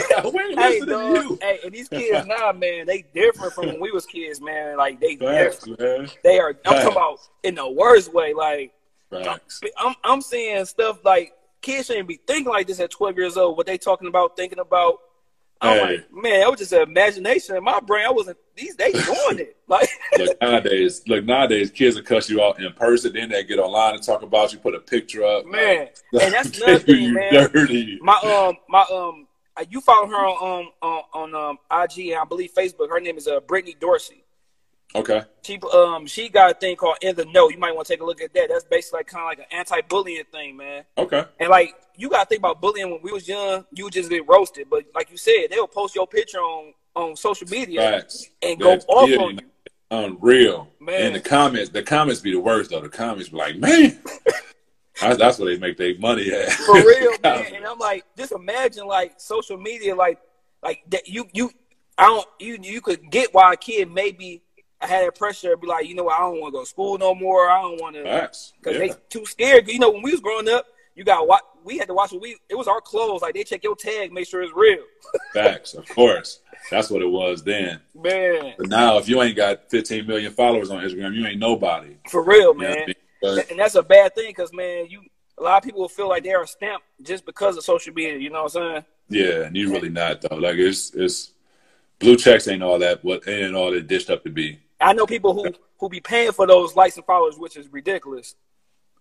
dog, to you. hey, and these kids now, man, they different from when we was kids, man. Like they Facts, different. man. They are. I'm Facts. talking about in the worst way. Like Facts. I'm, I'm seeing stuff like kids shouldn't be thinking like this at 12 years old. What they talking about, thinking about. I'm Hey. like, man, it was just an imagination in my brain. I wasn't. These they doing it. <laughs> Like, Look nowadays, look nowadays, kids will cuss you out in person. Then they get online and talk about you, put a picture up. man, <laughs> like, and that's another thing, man. dirty. My um, my um, uh, you follow her on um on, on um IG and I believe Facebook. Her name is uh Brittany Dorsey. Okay. She um she got a thing called In the Know. You might want to take a look at that. That's basically like, kind of like an anti-bullying thing, man. Okay. And like you got to think about bullying when we was young. You would just get roasted, but like you said, they'll post your picture on on social media Facts. and go off on you. Unreal. Man. And the comments, the comments be the worst though. The comments be like, man. <laughs> that's, that's where they make their money at. <laughs> for real, <laughs> man. And I'm like, just imagine like social media, like like that. You you I don't you you could get why a kid maybe had that pressure, to be like, you know what, I don't want to go to school no more. I don't want to because Yeah. they too scared. You know, when we was growing up, you got what we had to watch. What we it was our clothes. Like they check your tag, make sure it's real. <laughs> Facts. Of course. That's what it was then. Man, But now, if you ain't got 15 million followers on Instagram, you ain't nobody. for real, You know I man. mean? But, And that's a bad thing because man, you a lot of people will feel like they are stamped just because of social media. You know what I'm saying? yeah, and you really not though. Like it's it's blue checks ain't all that what ain't all that dished up to be. I know people who who be paying for those likes and followers, which is ridiculous.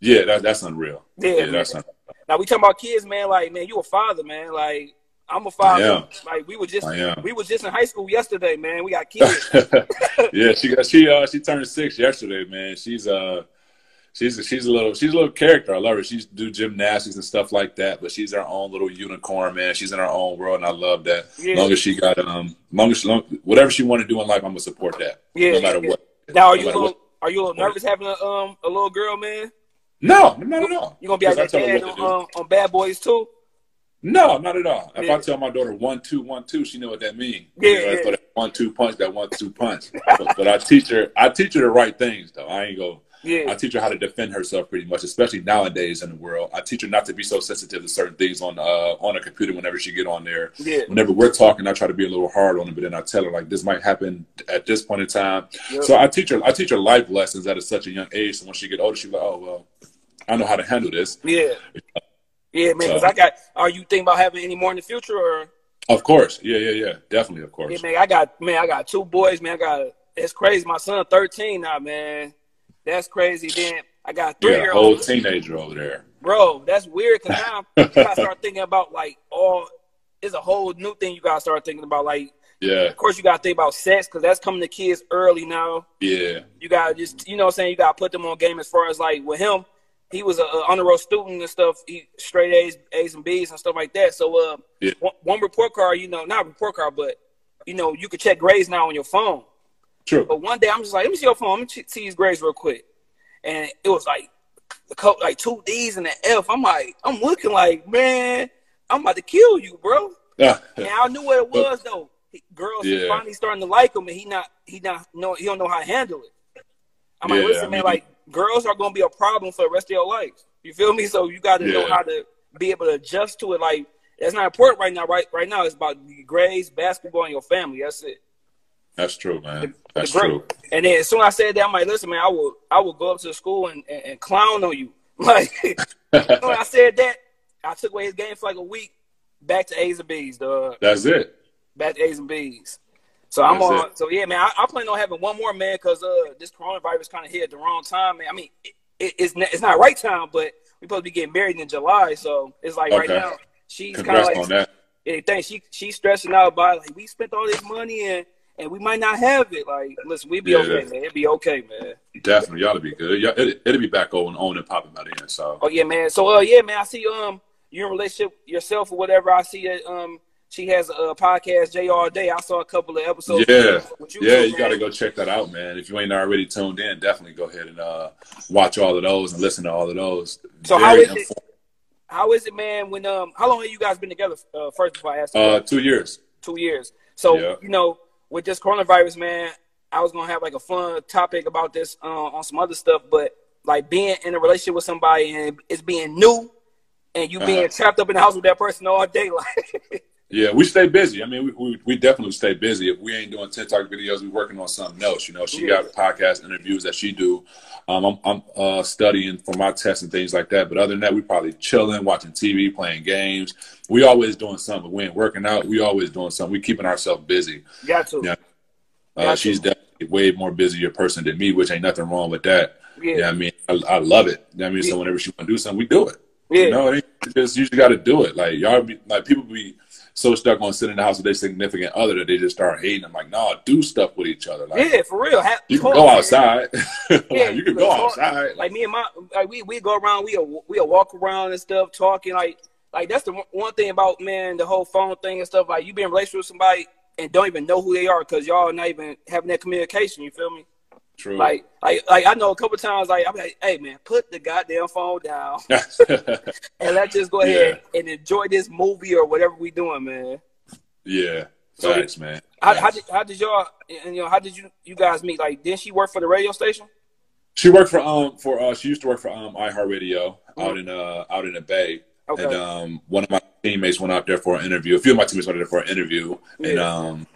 Yeah, that, that's unreal. Yeah, Yeah, that's unreal. Now we talking about kids, man. Like, man, you a father, man. Like, I'm a father. Like, we were just we was just in high school yesterday, man. We got kids. <laughs> yeah, she got she uh she turned six yesterday, man. She's uh she's she's a little she's a little character. I love her. She's do gymnastics and stuff like that, but she's her own little unicorn, man. She's in her own world, and I love that. Yeah. Long as she got um, long as she, long, whatever she want to do in life, I'm gonna support that. Yeah, no matter yeah. what. now, are No you a little, what. are you a little nervous having a um a little girl, man? No, not at all. You gonna be like that 'Cause I tell her dad on, um, on Bad Boys too? No, not at all. If Yeah. I tell my daughter one two one two, she know what that means. Yeah, You know, yeah. for that one two punch, that one two punch. but, but I teach her, I teach her the right things though. I ain't go. I teach her how to defend herself pretty much, especially nowadays in the world. I teach her not to be so sensitive to certain things on uh, on a computer whenever she get on there. yeah, Whenever we're talking, I try to be a little hard on her, but then I tell her like this might happen at this point in time. Yep. So I teach her I teach her life lessons at a, such a young age. So when she get older, she's like, oh well, I know how to handle this. yeah, yeah, man. Because So- I got. Are you thinking about having any more in the future, or Of course, yeah, yeah, yeah, definitely, of course. yeah, man? I got man. I got two boys, man. I got. It's crazy. My son, thirteen now, man. That's crazy. Then I got three got year a whole old. teenager over there. Bro, that's weird because now <laughs> you gotta start thinking about like all. It's a whole new thing you gotta start thinking about. Like, Yeah, of course, you gotta think about sex because that's coming to kids early now. yeah, You gotta just, you know, what I'm saying you gotta put them on game as far as like with him. He was a, a honor roll student and stuff. He straight A's, A's and B's and stuff like that. So, uh, Yeah. one, one report card, you know, not report card, but you know, you could check grades now on your phone. True. But one day I'm just like, let me see your phone. Let me see his grades real quick. And it was like, a couple, like two D's and an F. I'm like, I'm looking like, man, I'm about to kill you, bro. <laughs> Yeah, And I knew what it was though. Girls Yeah. finally starting to like him, and he not, he not, know, he don't know how to handle it. I'm like, listen, I man, like girls are gonna be a problem for the rest of your life. You feel me? So you got to know how to be able to adjust to it. Like that's not important right now. Right, right now it's about your grades, basketball, and your family. That's it. That's true, man. That's true. And then as soon as I said that, I'm like, listen, man, I will, I will go up to the school and, and, and clown on you. <laughs> Like, <laughs> when I said that, I took away his game for like a week. Back to A's and B's, dog. That's it. Back to A's and B's. So I'm That's on. it. So yeah, man, I, I plan on having one more, man, because uh, this coronavirus kind of hit at the wrong time, man. I mean, it, it, it's not, it's not right time, but we supposed to be getting married in July, so it's like right now she's kind of like on that. yeah, think she she's stressing out about like we spent all this money and and we might not have it. Like, listen, we be Yeah, okay, man. It'll be okay, man. Definitely, y'all to be good. Y'all, it, it'll be back on, on and popping by then. So Oh yeah, man. So uh, yeah, man. I see um you're in relationship yourself or whatever. I see that um she has a podcast J all day. I saw a couple of episodes. yeah, you yeah, you got to go check that out, man. If you ain't already tuned in, definitely go ahead and uh, watch all of those and listen to all of those. So how Very is it? how is it, man? When um, how long have you guys been together? Uh, first, before I ask. you Uh, two years. two years. So Yeah. you know, with this coronavirus, man, I was gonna have like a fun topic about this uh, on some other stuff, but like being in a relationship with somebody and it's being new, and you being Uh-huh. trapped up in the house with that person all day, <laughs> like Yeah, we stay busy. I mean, we, we, we definitely stay busy. If we ain't doing TikTok videos, we working on something else. You know, she Yeah. got podcast interviews that she do. Um, I'm, I'm uh, studying for my tests and things like that. But other than that, we probably chilling, watching TV, playing games. We always doing something. We ain't working out. We always doing something. We keeping ourselves busy. got to, Yeah. Uh, Gotcha. she's definitely way more busier person than me, which ain't nothing wrong with that. yeah, Yeah, I mean, I, I love it. You know I mean, Yeah. so whenever she want to do something, we do it. yeah, You know, it ain't, just you just got to do it. Like y'all be like people be so stuck on sitting in the house with their significant other that they just start hating. I'm like, no, do stuff with each other. Like yeah, for real. Ha- you can go outside. <laughs> Like, Yeah, you can go outside. Like me and my, like we we go around, we we walk around and stuff, talking. Like like that's the one- one thing about man, the whole phone thing and stuff. Like you be in relationship with somebody and don't even know who they are because y'all not even having that communication. You feel me? True. Like, like, like I know a couple times, like I'm like, hey man, put the goddamn phone down <laughs> and let's just go ahead and enjoy this movie or whatever we doing, man. yeah. So- Facts, man. How, how did how did y'all and you know how did you you guys meet? Like, didn't she work for the radio station? She worked for um for uh she used to work for um iHeartRadio out in uh out in the Bay. Okay. And um one of my teammates went out there for an interview. A few of my teammates went out there for an interview. And um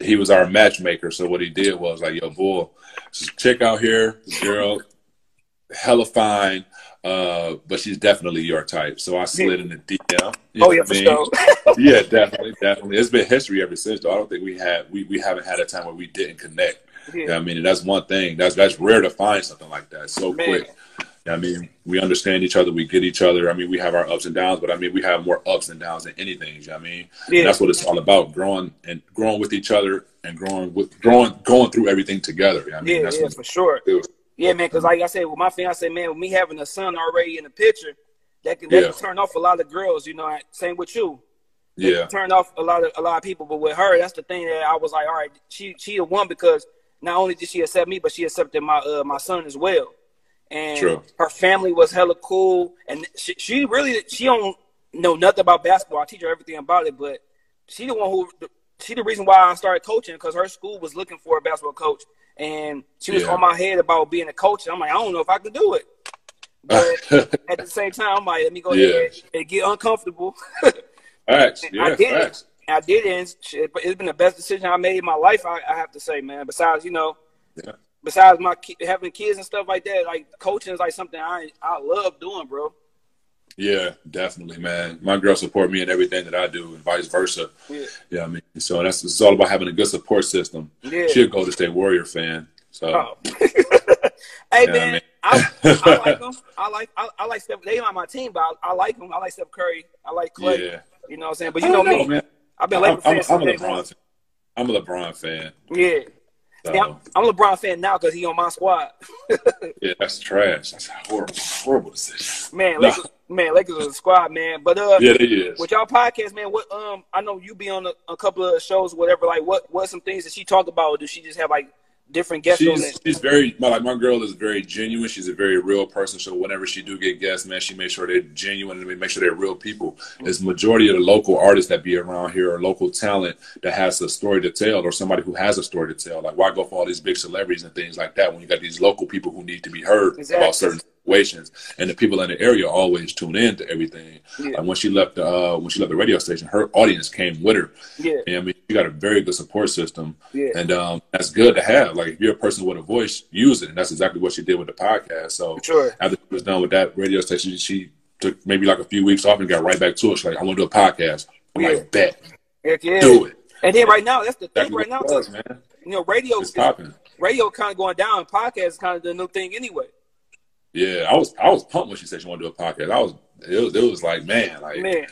he was our matchmaker. So what he did was like, yo, bull, this chick out here, this girl, hella fine, uh, but she's definitely your type. So I slid in the DM. You oh yeah, for I mean? sure. <laughs> yeah, definitely, definitely. It's been history ever since. Though I don't think we had we, we haven't had a time where we didn't connect. Yeah. You know I mean, and that's one thing. That's that's rare to find something like that so Man. quick. You know what I mean, we understand each other, we get each other. I mean, we have our ups and downs, but I mean, we have more ups and downs than anything. You know what I mean, Yeah. and that's what it's all about: growing and growing with each other and growing with growing going through everything together. You know I mean, Yeah, that's yeah, for sure. is. Yeah, man, because like I said, with my fiance, man, with me having a son already in the picture, that can, that Yeah. can turn off a lot of girls. You know, same with you. That Yeah, turn off a lot of a lot of people. But with her, that's the thing that I was like, all right, she she the one because not only did she accept me, but she accepted my uh, my son as well. And True. her family was hella cool, and she, she really she don't know nothing about basketball. I teach her everything about it, but she the one who she the reason why I started coaching because her school was looking for a basketball coach, and she was Yeah. on my head about being a coach. And I'm like, I don't know if I can do it, but <laughs> at the same time, I'm like, let me go Yeah. ahead and get uncomfortable. <laughs> facts. I Yeah, did it. I did it. It's been the best decision I made in my life. I, I have to say, man. Besides, you know, Yeah. Besides my ki- having kids and stuff like that, like coaching is like something I I love doing, bro. Yeah, definitely, man. My girl support me in everything that I do, and vice versa. Yeah. Yeah, I mean, so that's it's all about having a good support system. Yeah. She'll go to State Warrior fan. So Oh. <laughs> hey man, man. I, I like them. <laughs> I like I, I like Steph. They not my team, but I, I like them. I like Steph Curry. I like Klay. yeah, You know what I'm saying? But you know don't me. man. I've been I'm, I'm, I'm a LeBron. Fan. I'm a LeBron fan. Yeah. Yeah, I'm, I'm a LeBron fan now because he on my squad. <laughs> yeah, that's trash. That's a horrible, horrible decision. Man. Lakers, man, Lakers is a squad, man. But uh, Yeah, they is. with y'all podcast, man, what um, I know you be on a, a couple of shows, whatever. Like, what what some things that she talk about? Or does she just have like different guests She's she's very my like my girl is very genuine. She's a very real person. So whenever she do get guests, man, she makes sure they're genuine and make sure they're real people. It's majority of the local artists that be around here or local talent that has a story to tell or somebody who has a story to tell. Like why go for all these big celebrities and things like that when you got these local people who need to be heard Exactly. about certain situations and the people in the area always tune in to everything. Yeah. And when she left the uh, when she left the radio station, her audience came with her. Yeah, And I mean, you got a very good support system, Yeah. and um, that's good to have. Like, if you're a person with a voice, use it, and that's exactly what she did with the podcast. So sure. after she was done with that radio station, she took maybe like a few weeks off and got right back to it. She's like, "I want to do a podcast." I'm Yeah. like, "Bet, Heck yeah. do it." And then right now, that's the thing Exactly right now. was, man. You know, radio is radio kind of going down. Podcast is kind of the new thing anyway. Yeah, I was I was pumped when she said she wanted to do a podcast. I was it was, it was like man, like Man,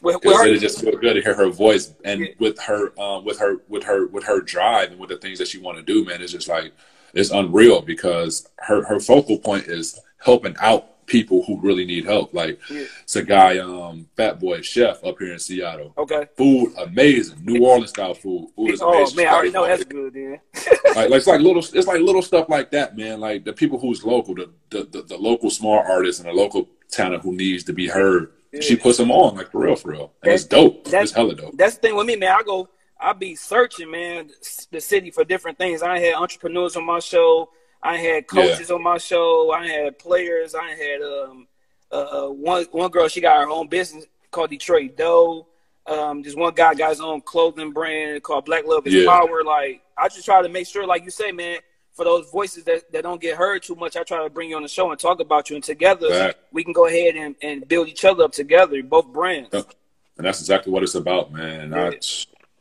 with, with because it just feel good to hear her voice and Yeah. with her um, with her with her with her drive and with the things that she want to do man it's just like it's unreal because her her focal point is helping out people who really need help like Yeah. it's a guy um fat boy chef up here in seattle okay. food amazing new orleans style food food is Oh amazing man, I already know that's good. Then <laughs> like, like it's like little it's like little stuff like that man like the people who's local the the, the, the local small artists and the local talent who needs to be heard She puts them on like for real, for real, and it's dope. That's hella dope. That's the thing with me, man. I go, I be searching, man, the city for different things. I had entrepreneurs on my show. I had coaches yeah. on my show. I had players. I had um, uh, one one girl. She got her own business called Detroit Dough. Um, this one guy got his own clothing brand called Black Love is yeah. Power. Like I just try to make sure, like you say, man, for those voices that, that don't get heard too much, I try to bring you on the show and talk about you, and together right. we can go ahead and, and build each other up together, both brands. And that's exactly what it's about, man. Yeah. I,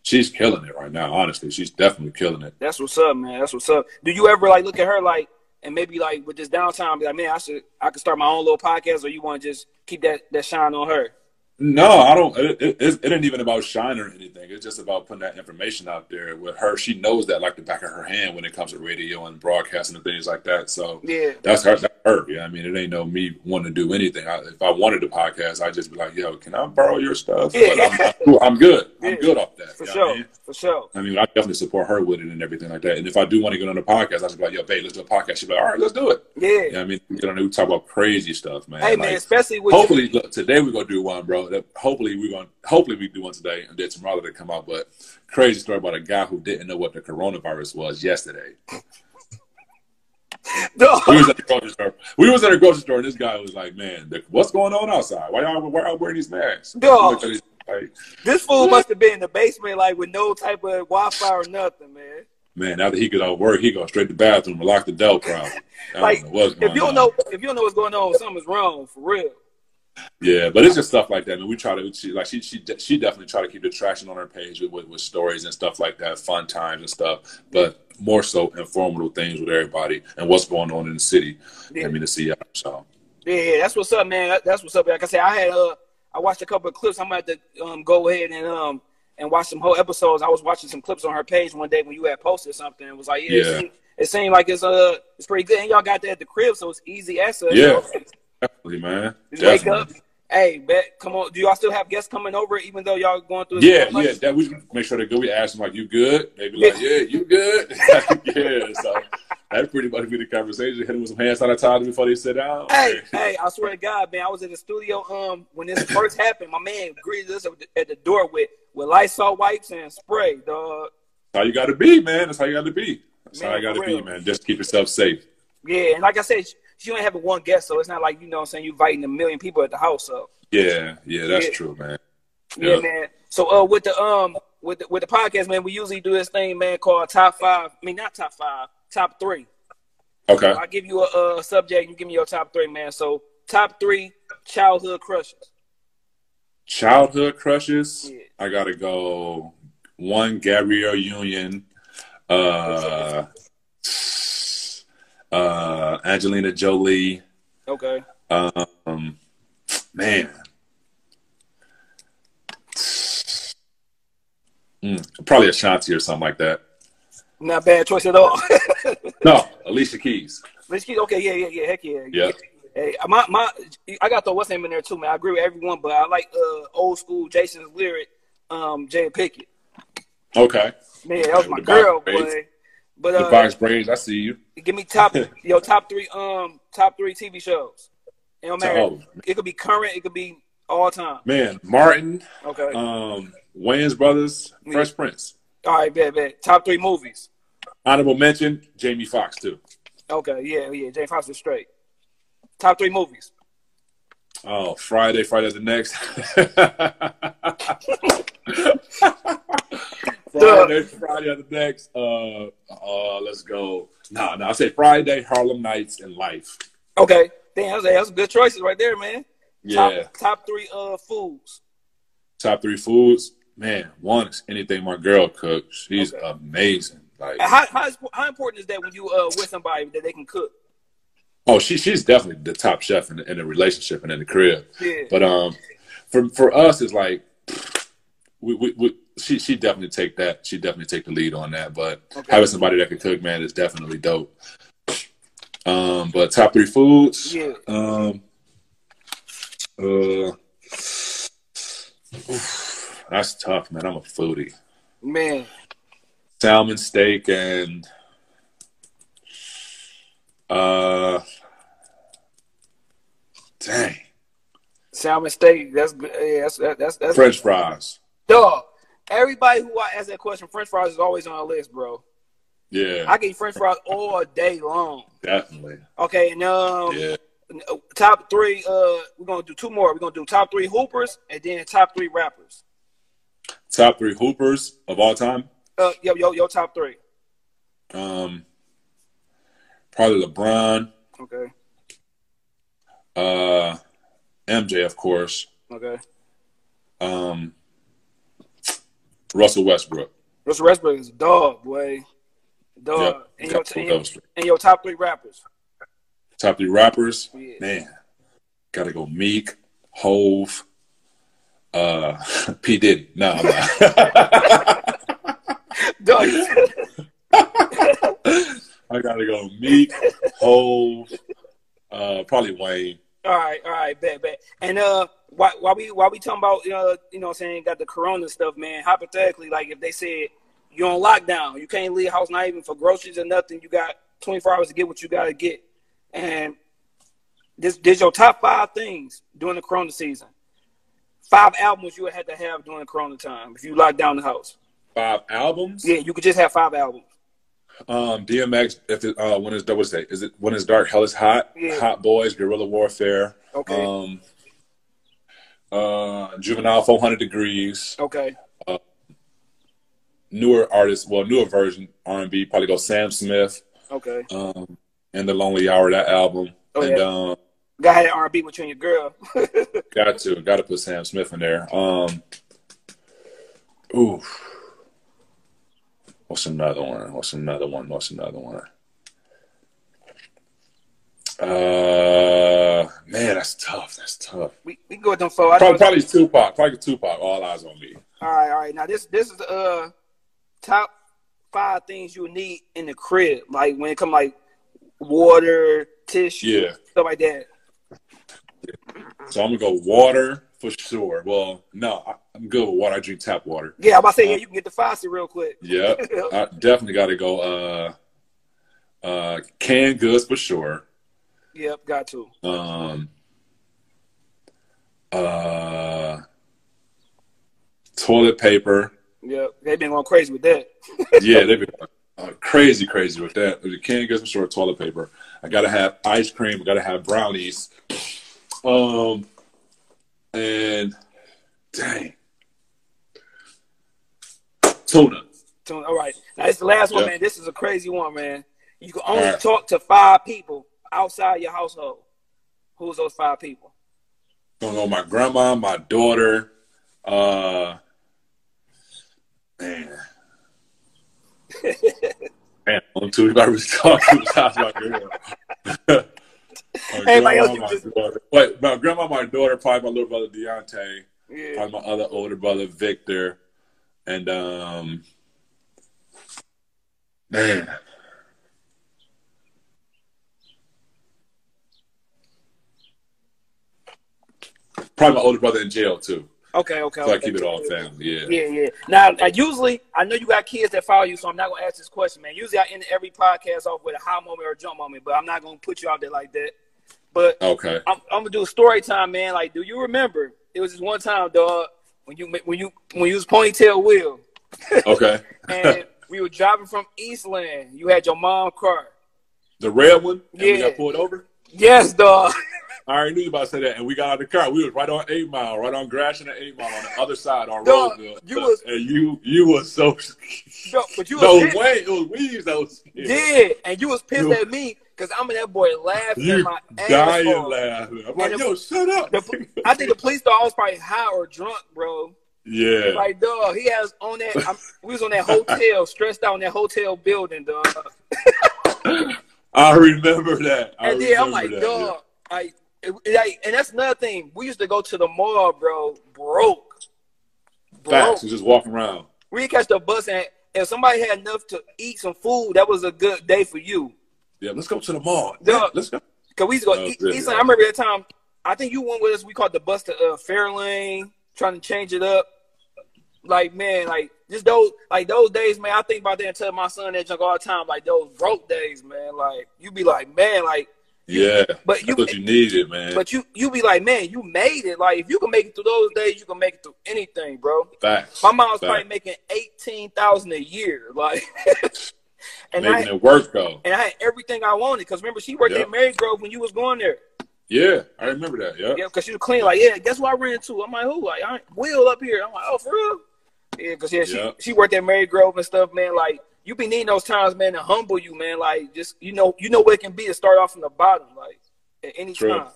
she's killing it right now. Honestly, she's definitely killing it. That's what's up, man. That's what's up. Do you ever like look at her like, and maybe like with this downtime, be like, man, I should I could start my own little podcast, or you want to just keep that that shine on her? No, I don't. It, it, it, ain't even about shine or anything. It's just about putting that information out there with her. She knows that like the back of her hand when it comes to radio and broadcasting and things like that. So yeah, that's her. That's her. Yeah, I mean, it ain't no me wanting to do anything. I, if I wanted a podcast, I'd just be like, "Yo, can I borrow your stuff?" Yeah. But I'm, I'm, good. I'm good off that. For sure. I mean? For sure. I mean, I definitely support her with it and everything like that. And if I do want to get on the podcast, I just be like, "Yo, babe, let's do a podcast." She'd be like, "All right, let's do it." Yeah. yeah I mean, get on there, we talk about crazy stuff, man. Hey, like, man, especially with hopefully look, today we're gonna do one, bro. That hopefully we're gonna hopefully we do one today and then tomorrow to come out. But crazy story about a guy who didn't know what the coronavirus was yesterday. No. We was at the grocery store. We was at a grocery store, and this guy was like, "Man, what's going on outside? Why y'all, why y'all wearing these masks?" Dog. Like, this fool must have been in the basement, like with no type of Wi-Fi or nothing, man. Man, after he get out of work, he go straight to the bathroom and lock the door. Probably. like, if you don't on. know, if you don't know what's going on, something's wrong for real. Yeah, but it's just stuff like that. I and mean, we try to she, like she she she definitely try to keep the traction on her page with, with, with stories and stuff like that, fun times and stuff. But more so informative things with everybody and what's going on in the city. Yeah. I mean, to see y'all. so. Yeah, that's what's up, man. That's what's up. Like I said, I had uh, I watched a couple of clips. I'm about to to um, go ahead and um and watch some whole episodes. I was watching some clips on her page one day when you had posted something. It was like, yeah, yeah. It, seemed, it, seemed, like it's uh it's pretty good, and y'all got that at the crib, so it's easy access. Yeah. You know? Definitely, man. Just wake up. Hey, bet, come on. Do y'all still have guests coming over, even though y'all going through? Yeah, yeah. That we make sure they go. We ask them like, "You good?" They be like, "Yeah, you good?" <laughs> yeah. So that pretty much be the conversation. Hit them with some hand sanitizer before they sit down. Hey, hey! I swear to God, man, I was in the studio um when this first happened. My man greeted us at the door with with Lysol wipes and spray, dog. That's how you got to be, man. That's how you got to be. That's man, how you got to be, man. Just keep yourself safe. Yeah, and like I said, she only having one guest, so it's not like you know I'm saying you inviting a million people at the house. So yeah, yeah, that's yeah. true, man. Yeah, man. So uh, with the um with the, with the podcast, man, we usually do this thing, man, called top five. I mean, not top five, top three. Okay. So I give you a, a, subject, you give me your top three, man. So top three childhood crushes. Childhood crushes. Yeah. I gotta go. One Gabrielle Union. Uh, uh, Angelina Jolie. Okay. Um, man. Mm, probably Ashanti or something like that. Not bad choice at all. <laughs> no, Alicia Keys. Alicia Keys. Okay, yeah, yeah, yeah. Heck yeah. Yeah. Hey, my my, I got the what's name in there too, man. I agree with everyone, but I like uh old school Jason's lyric, um, Jada Pinkett. Okay. Man, that was my girl, boy. But uh, the Box Brains, I see you. Give me top <laughs> yo top three um top three TV shows. You know, man, oh. it could be current, it could be all time. Man, Martin. Okay. Um, Wayans Brothers, Fresh. Prince. All right, bad, bad. Top three movies. Honorable mention, Jamie Foxx too. Okay, yeah, yeah. Jamie Foxx is straight. Top three movies. Oh, Friday, Friday the next. <laughs> <laughs> Friday, Friday the next. Uh, uh, let's go. No, nah, no, nah, I say Friday, Harlem Nights, and Life. Okay, damn, that's, that's good choices right there, man. Yeah. Top, top three uh foods. Top three foods, man. One is anything my girl cooks. She's okay. amazing. Like how, how how important is that when you uh with somebody that they can cook? Oh, she she's definitely the top chef in, in the relationship and in the crib. Yeah. But um, for for us, it's like we, we, we she she definitely take that. She definitely take the lead on that. But okay. having somebody that can cook, man, is definitely dope. Um, but top three foods. Yeah. Um. Uh. That's tough, man. I'm a foodie. Man. Salmon, steak, and uh. Dang. Salmon steak. That's good. Yeah, that's that's that's French fries. Dog. Everybody who I ask that question, French fries is always on our list, bro. Yeah, I can eat French fries all day long. definitely. Okay, and um, Yeah. top three. Uh, we're gonna do two more. We're gonna do top three hoopers and then top three rappers. Top three hoopers of all time. Uh, yo, yo, yo, top three. Um, probably LeBron, Okay, uh, MJ, of course. okay. Um, Russell Westbrook. Russell Westbrook is a dog, boy. Dog. Yep. And, your, Top and, your, and your top three rappers. Top three rappers. Yeah. Man, gotta go Meek, Hov, uh, <laughs> P Diddy. No, I'm not. <laughs> Dog. <laughs> I gotta go Meek, Hov, uh, probably Wayne. All right, all right, bet, bet. And uh, while, while we while we talking about uh, you know, what I'm saying got the Corona stuff, man. Hypothetically, like if they said you're on lockdown, you can't leave house, not even for groceries or nothing. You got 24 hours to get what you got to get. And this this your top five things during the Corona season. Five albums you would have to have during the Corona time if you lock down the house. Five albums. Yeah, you could just have five albums. Um, DMX. If it, uh, when is what's that? Is it when is dark? Hell is hot. Yeah. Hot boys. Guerrilla warfare. Okay. Um, uh, juvenile. Four hundred degrees. Okay. Newer artists. Well, newer version R and B. Probably go Sam Smith. Okay. Um, and the Lonely Hour. That album. Oh, and yeah. um, Got had R&B with you and your girl. <laughs> got to got to put Sam Smith in there. Um, ooh. What's another one? What's another one? What's another one? Uh, man, that's tough. That's tough. we, we can go with them four. I Probably, probably Tupac. Probably Tupac. All eyes on me. All right, all right. Now this this is uh top five things you need in the crib, like when it come like water, tissue, Yeah. stuff like that. So I'm gonna go water for sure. Well, no, I'm good with water. I drink tap water. Yeah, I'm about to say yeah, you can get the faucet real quick. Yeah, <laughs> I definitely got to go. Uh, uh, canned goods for sure. Yep, got to. Um, uh, toilet paper. Yep, they've been going crazy with that. <laughs> Yeah, they've been uh, crazy, crazy with that. Canned goods for sure. Toilet paper. I gotta have ice cream. I gotta have brownies. Um, and dang, tuna. So, all right, now this is the last one, Yeah. man. This is a crazy one, man. You can only right. talk to five people outside your household. Who's those five people? Don't know. my grandma, my daughter. Uh, man. <laughs> Man, I'm too about to talk to my girl. <laughs> my Everybody else grandma, my just- daughter. Wait, my grandma, my daughter, probably my little brother Deontay, Yeah. probably my other older brother Victor, and um, man, probably my older brother in jail too. Okay, okay. So I okay. keep it all family. Yeah. Yeah, yeah. Now, now, usually, I know you got kids that follow you, so I'm not gonna ask this question, man. Usually, I end every podcast off with a high moment or a jump moment, but I'm not gonna put you out there like that. But Okay. I'm, I'm gonna do a story time, man. Like, do you remember? It was this one time, dog, when you when you when you was ponytail wheel, Okay. <laughs> and we were driving from Eastland. You had your mom car. the red one. And we Yeah. got pulled over. Yes, dog. <laughs> I already knew you about to say that, and we got out of the car. We was right on Eight Mile, right on Gratiot and Eight Mile on the other side on Dog, Roseville. you was- and you you was so Yo, but you no was way. It was Weaves that was scared. Yeah, and you was pissed You- at me because I'm in that boy laughing You my ass dying off. laughing. I'm like, And yo, shut up. The, I think the police thought I was probably high or drunk, bro. yeah. Like, dog, he has on that. I'm, we was on that hotel, <laughs> stressed out in that hotel building, dog. <laughs> I remember that. I And then I'm like, that, dog, like, it, it- like, and that's another thing. We used to go to the mall, bro, broke, broke. Facts. Just walking around. We catch the bus, and if somebody had enough to eat some food, that was a good day for you. Yeah, let's go to the mall. Yeah, let's go. Cause we used to go. Eat, good. eat some- I remember that time. I think you went with us. We called the bus to uh, Fairlane, trying to change it up. Like man, like just those like those days, man. I think about that and tell my son that junk all the time. Like those broke days, man. Like you be like, man, like Yeah, But you, you needed, man. but you, you be like, man, you made it. Like if you can make it through those days, you can make it through anything, bro. Facts. My mom's Facts. probably making eighteen thousand a year, like, <laughs> and making I it work though. and I had everything I wanted. Cause remember, she worked Yeah. at Marygrove when you was going there. Yeah, I remember that. Yeah. Yeah, cause she was clean. Like, yeah, guess what I ran into? I'm like, who? Like, I Will up here. I'm like, oh, for real? Yeah, cause yeah, she Yeah. she worked at Marygrove and stuff, man. Like, you be needing those times, man, to humble you, man. Like, just you know, you know what it can be to start off from the bottom, like at any True. time.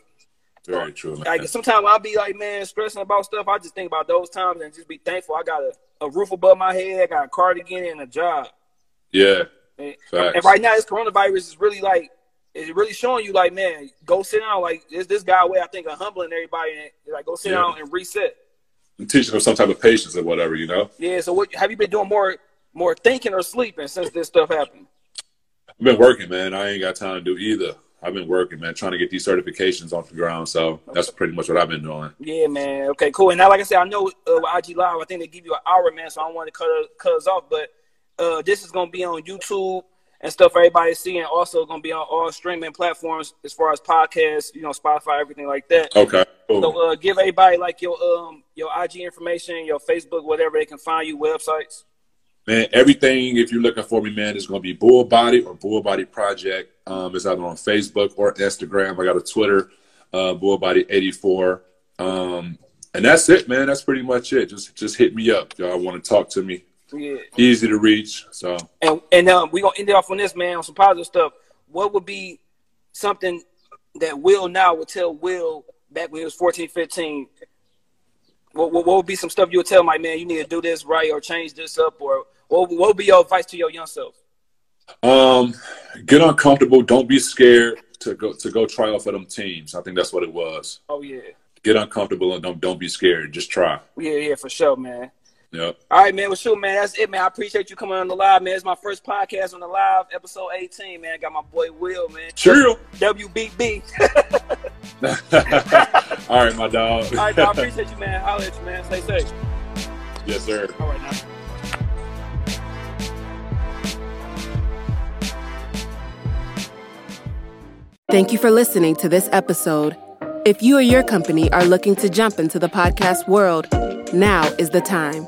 Very true, man. Like sometimes I'll be like, man, stressing about stuff. I just think about those times and just be thankful. I got a, a roof above my head, I got a cardigan and a job. Yeah. And, and right now, this coronavirus is really like, it's really showing you, like, man, go sit down. Like, this this guy way I think of humbling everybody, and like, go sit Yeah. down and reset. And teaching them some type of patience or whatever, you know. Yeah. So, what have you been doing more, more thinking or sleeping since this stuff happened? I've been working, man. I ain't got time to do either. I've been working, man, trying to get these certifications off the ground. So that's pretty much what I've been doing. Yeah, man. Okay, cool. And now, like I said, I know uh, IG Live, I think they give you an hour, man. So I don't want to cut cut us off, but uh, this is gonna be on YouTube and stuff for everybody to see, and also gonna be on all streaming platforms as far as podcasts, you know, Spotify, everything like that. Okay. Cool. So uh, give everybody like your um your IG information, your Facebook, whatever they can find you, websites. Man, everything, if you're looking for me, man, is going to be Bull Body or Bull Body Project. Um, it's either on Facebook or Instagram. I got a Twitter, uh, Bull Body 84. Um, and that's it, man. That's pretty much it. Just just hit me up. Y'all want to talk to me. Yeah. Easy to reach. So, And and um, we gonna end it off on this, man, on some positive stuff. What would be something that Will now would tell Will back when he was 14, 15? What, what, what would be some stuff you would tell my like, man, you need to do this right or change this up, or what, what would be your advice to your young self? um, get uncomfortable. Don't be scared to go to go try out for them teams. I think that's what it was. Oh yeah, Get uncomfortable and don't don't be scared. Just try. yeah, yeah, for sure, man. Yep. All right, man. Well, shoot, man. That's it, man. I appreciate you coming on the live, man. It's my first podcast on the live, episode 18, man. Got my boy Will, man. Chill. WBB. <laughs> All right, my dog. All right, dog, I appreciate you, man. I'll let you, man. Stay safe. yes, sir. All right, now. Thank you for listening to this episode. If you or your company are looking to jump into the podcast world, now is the time.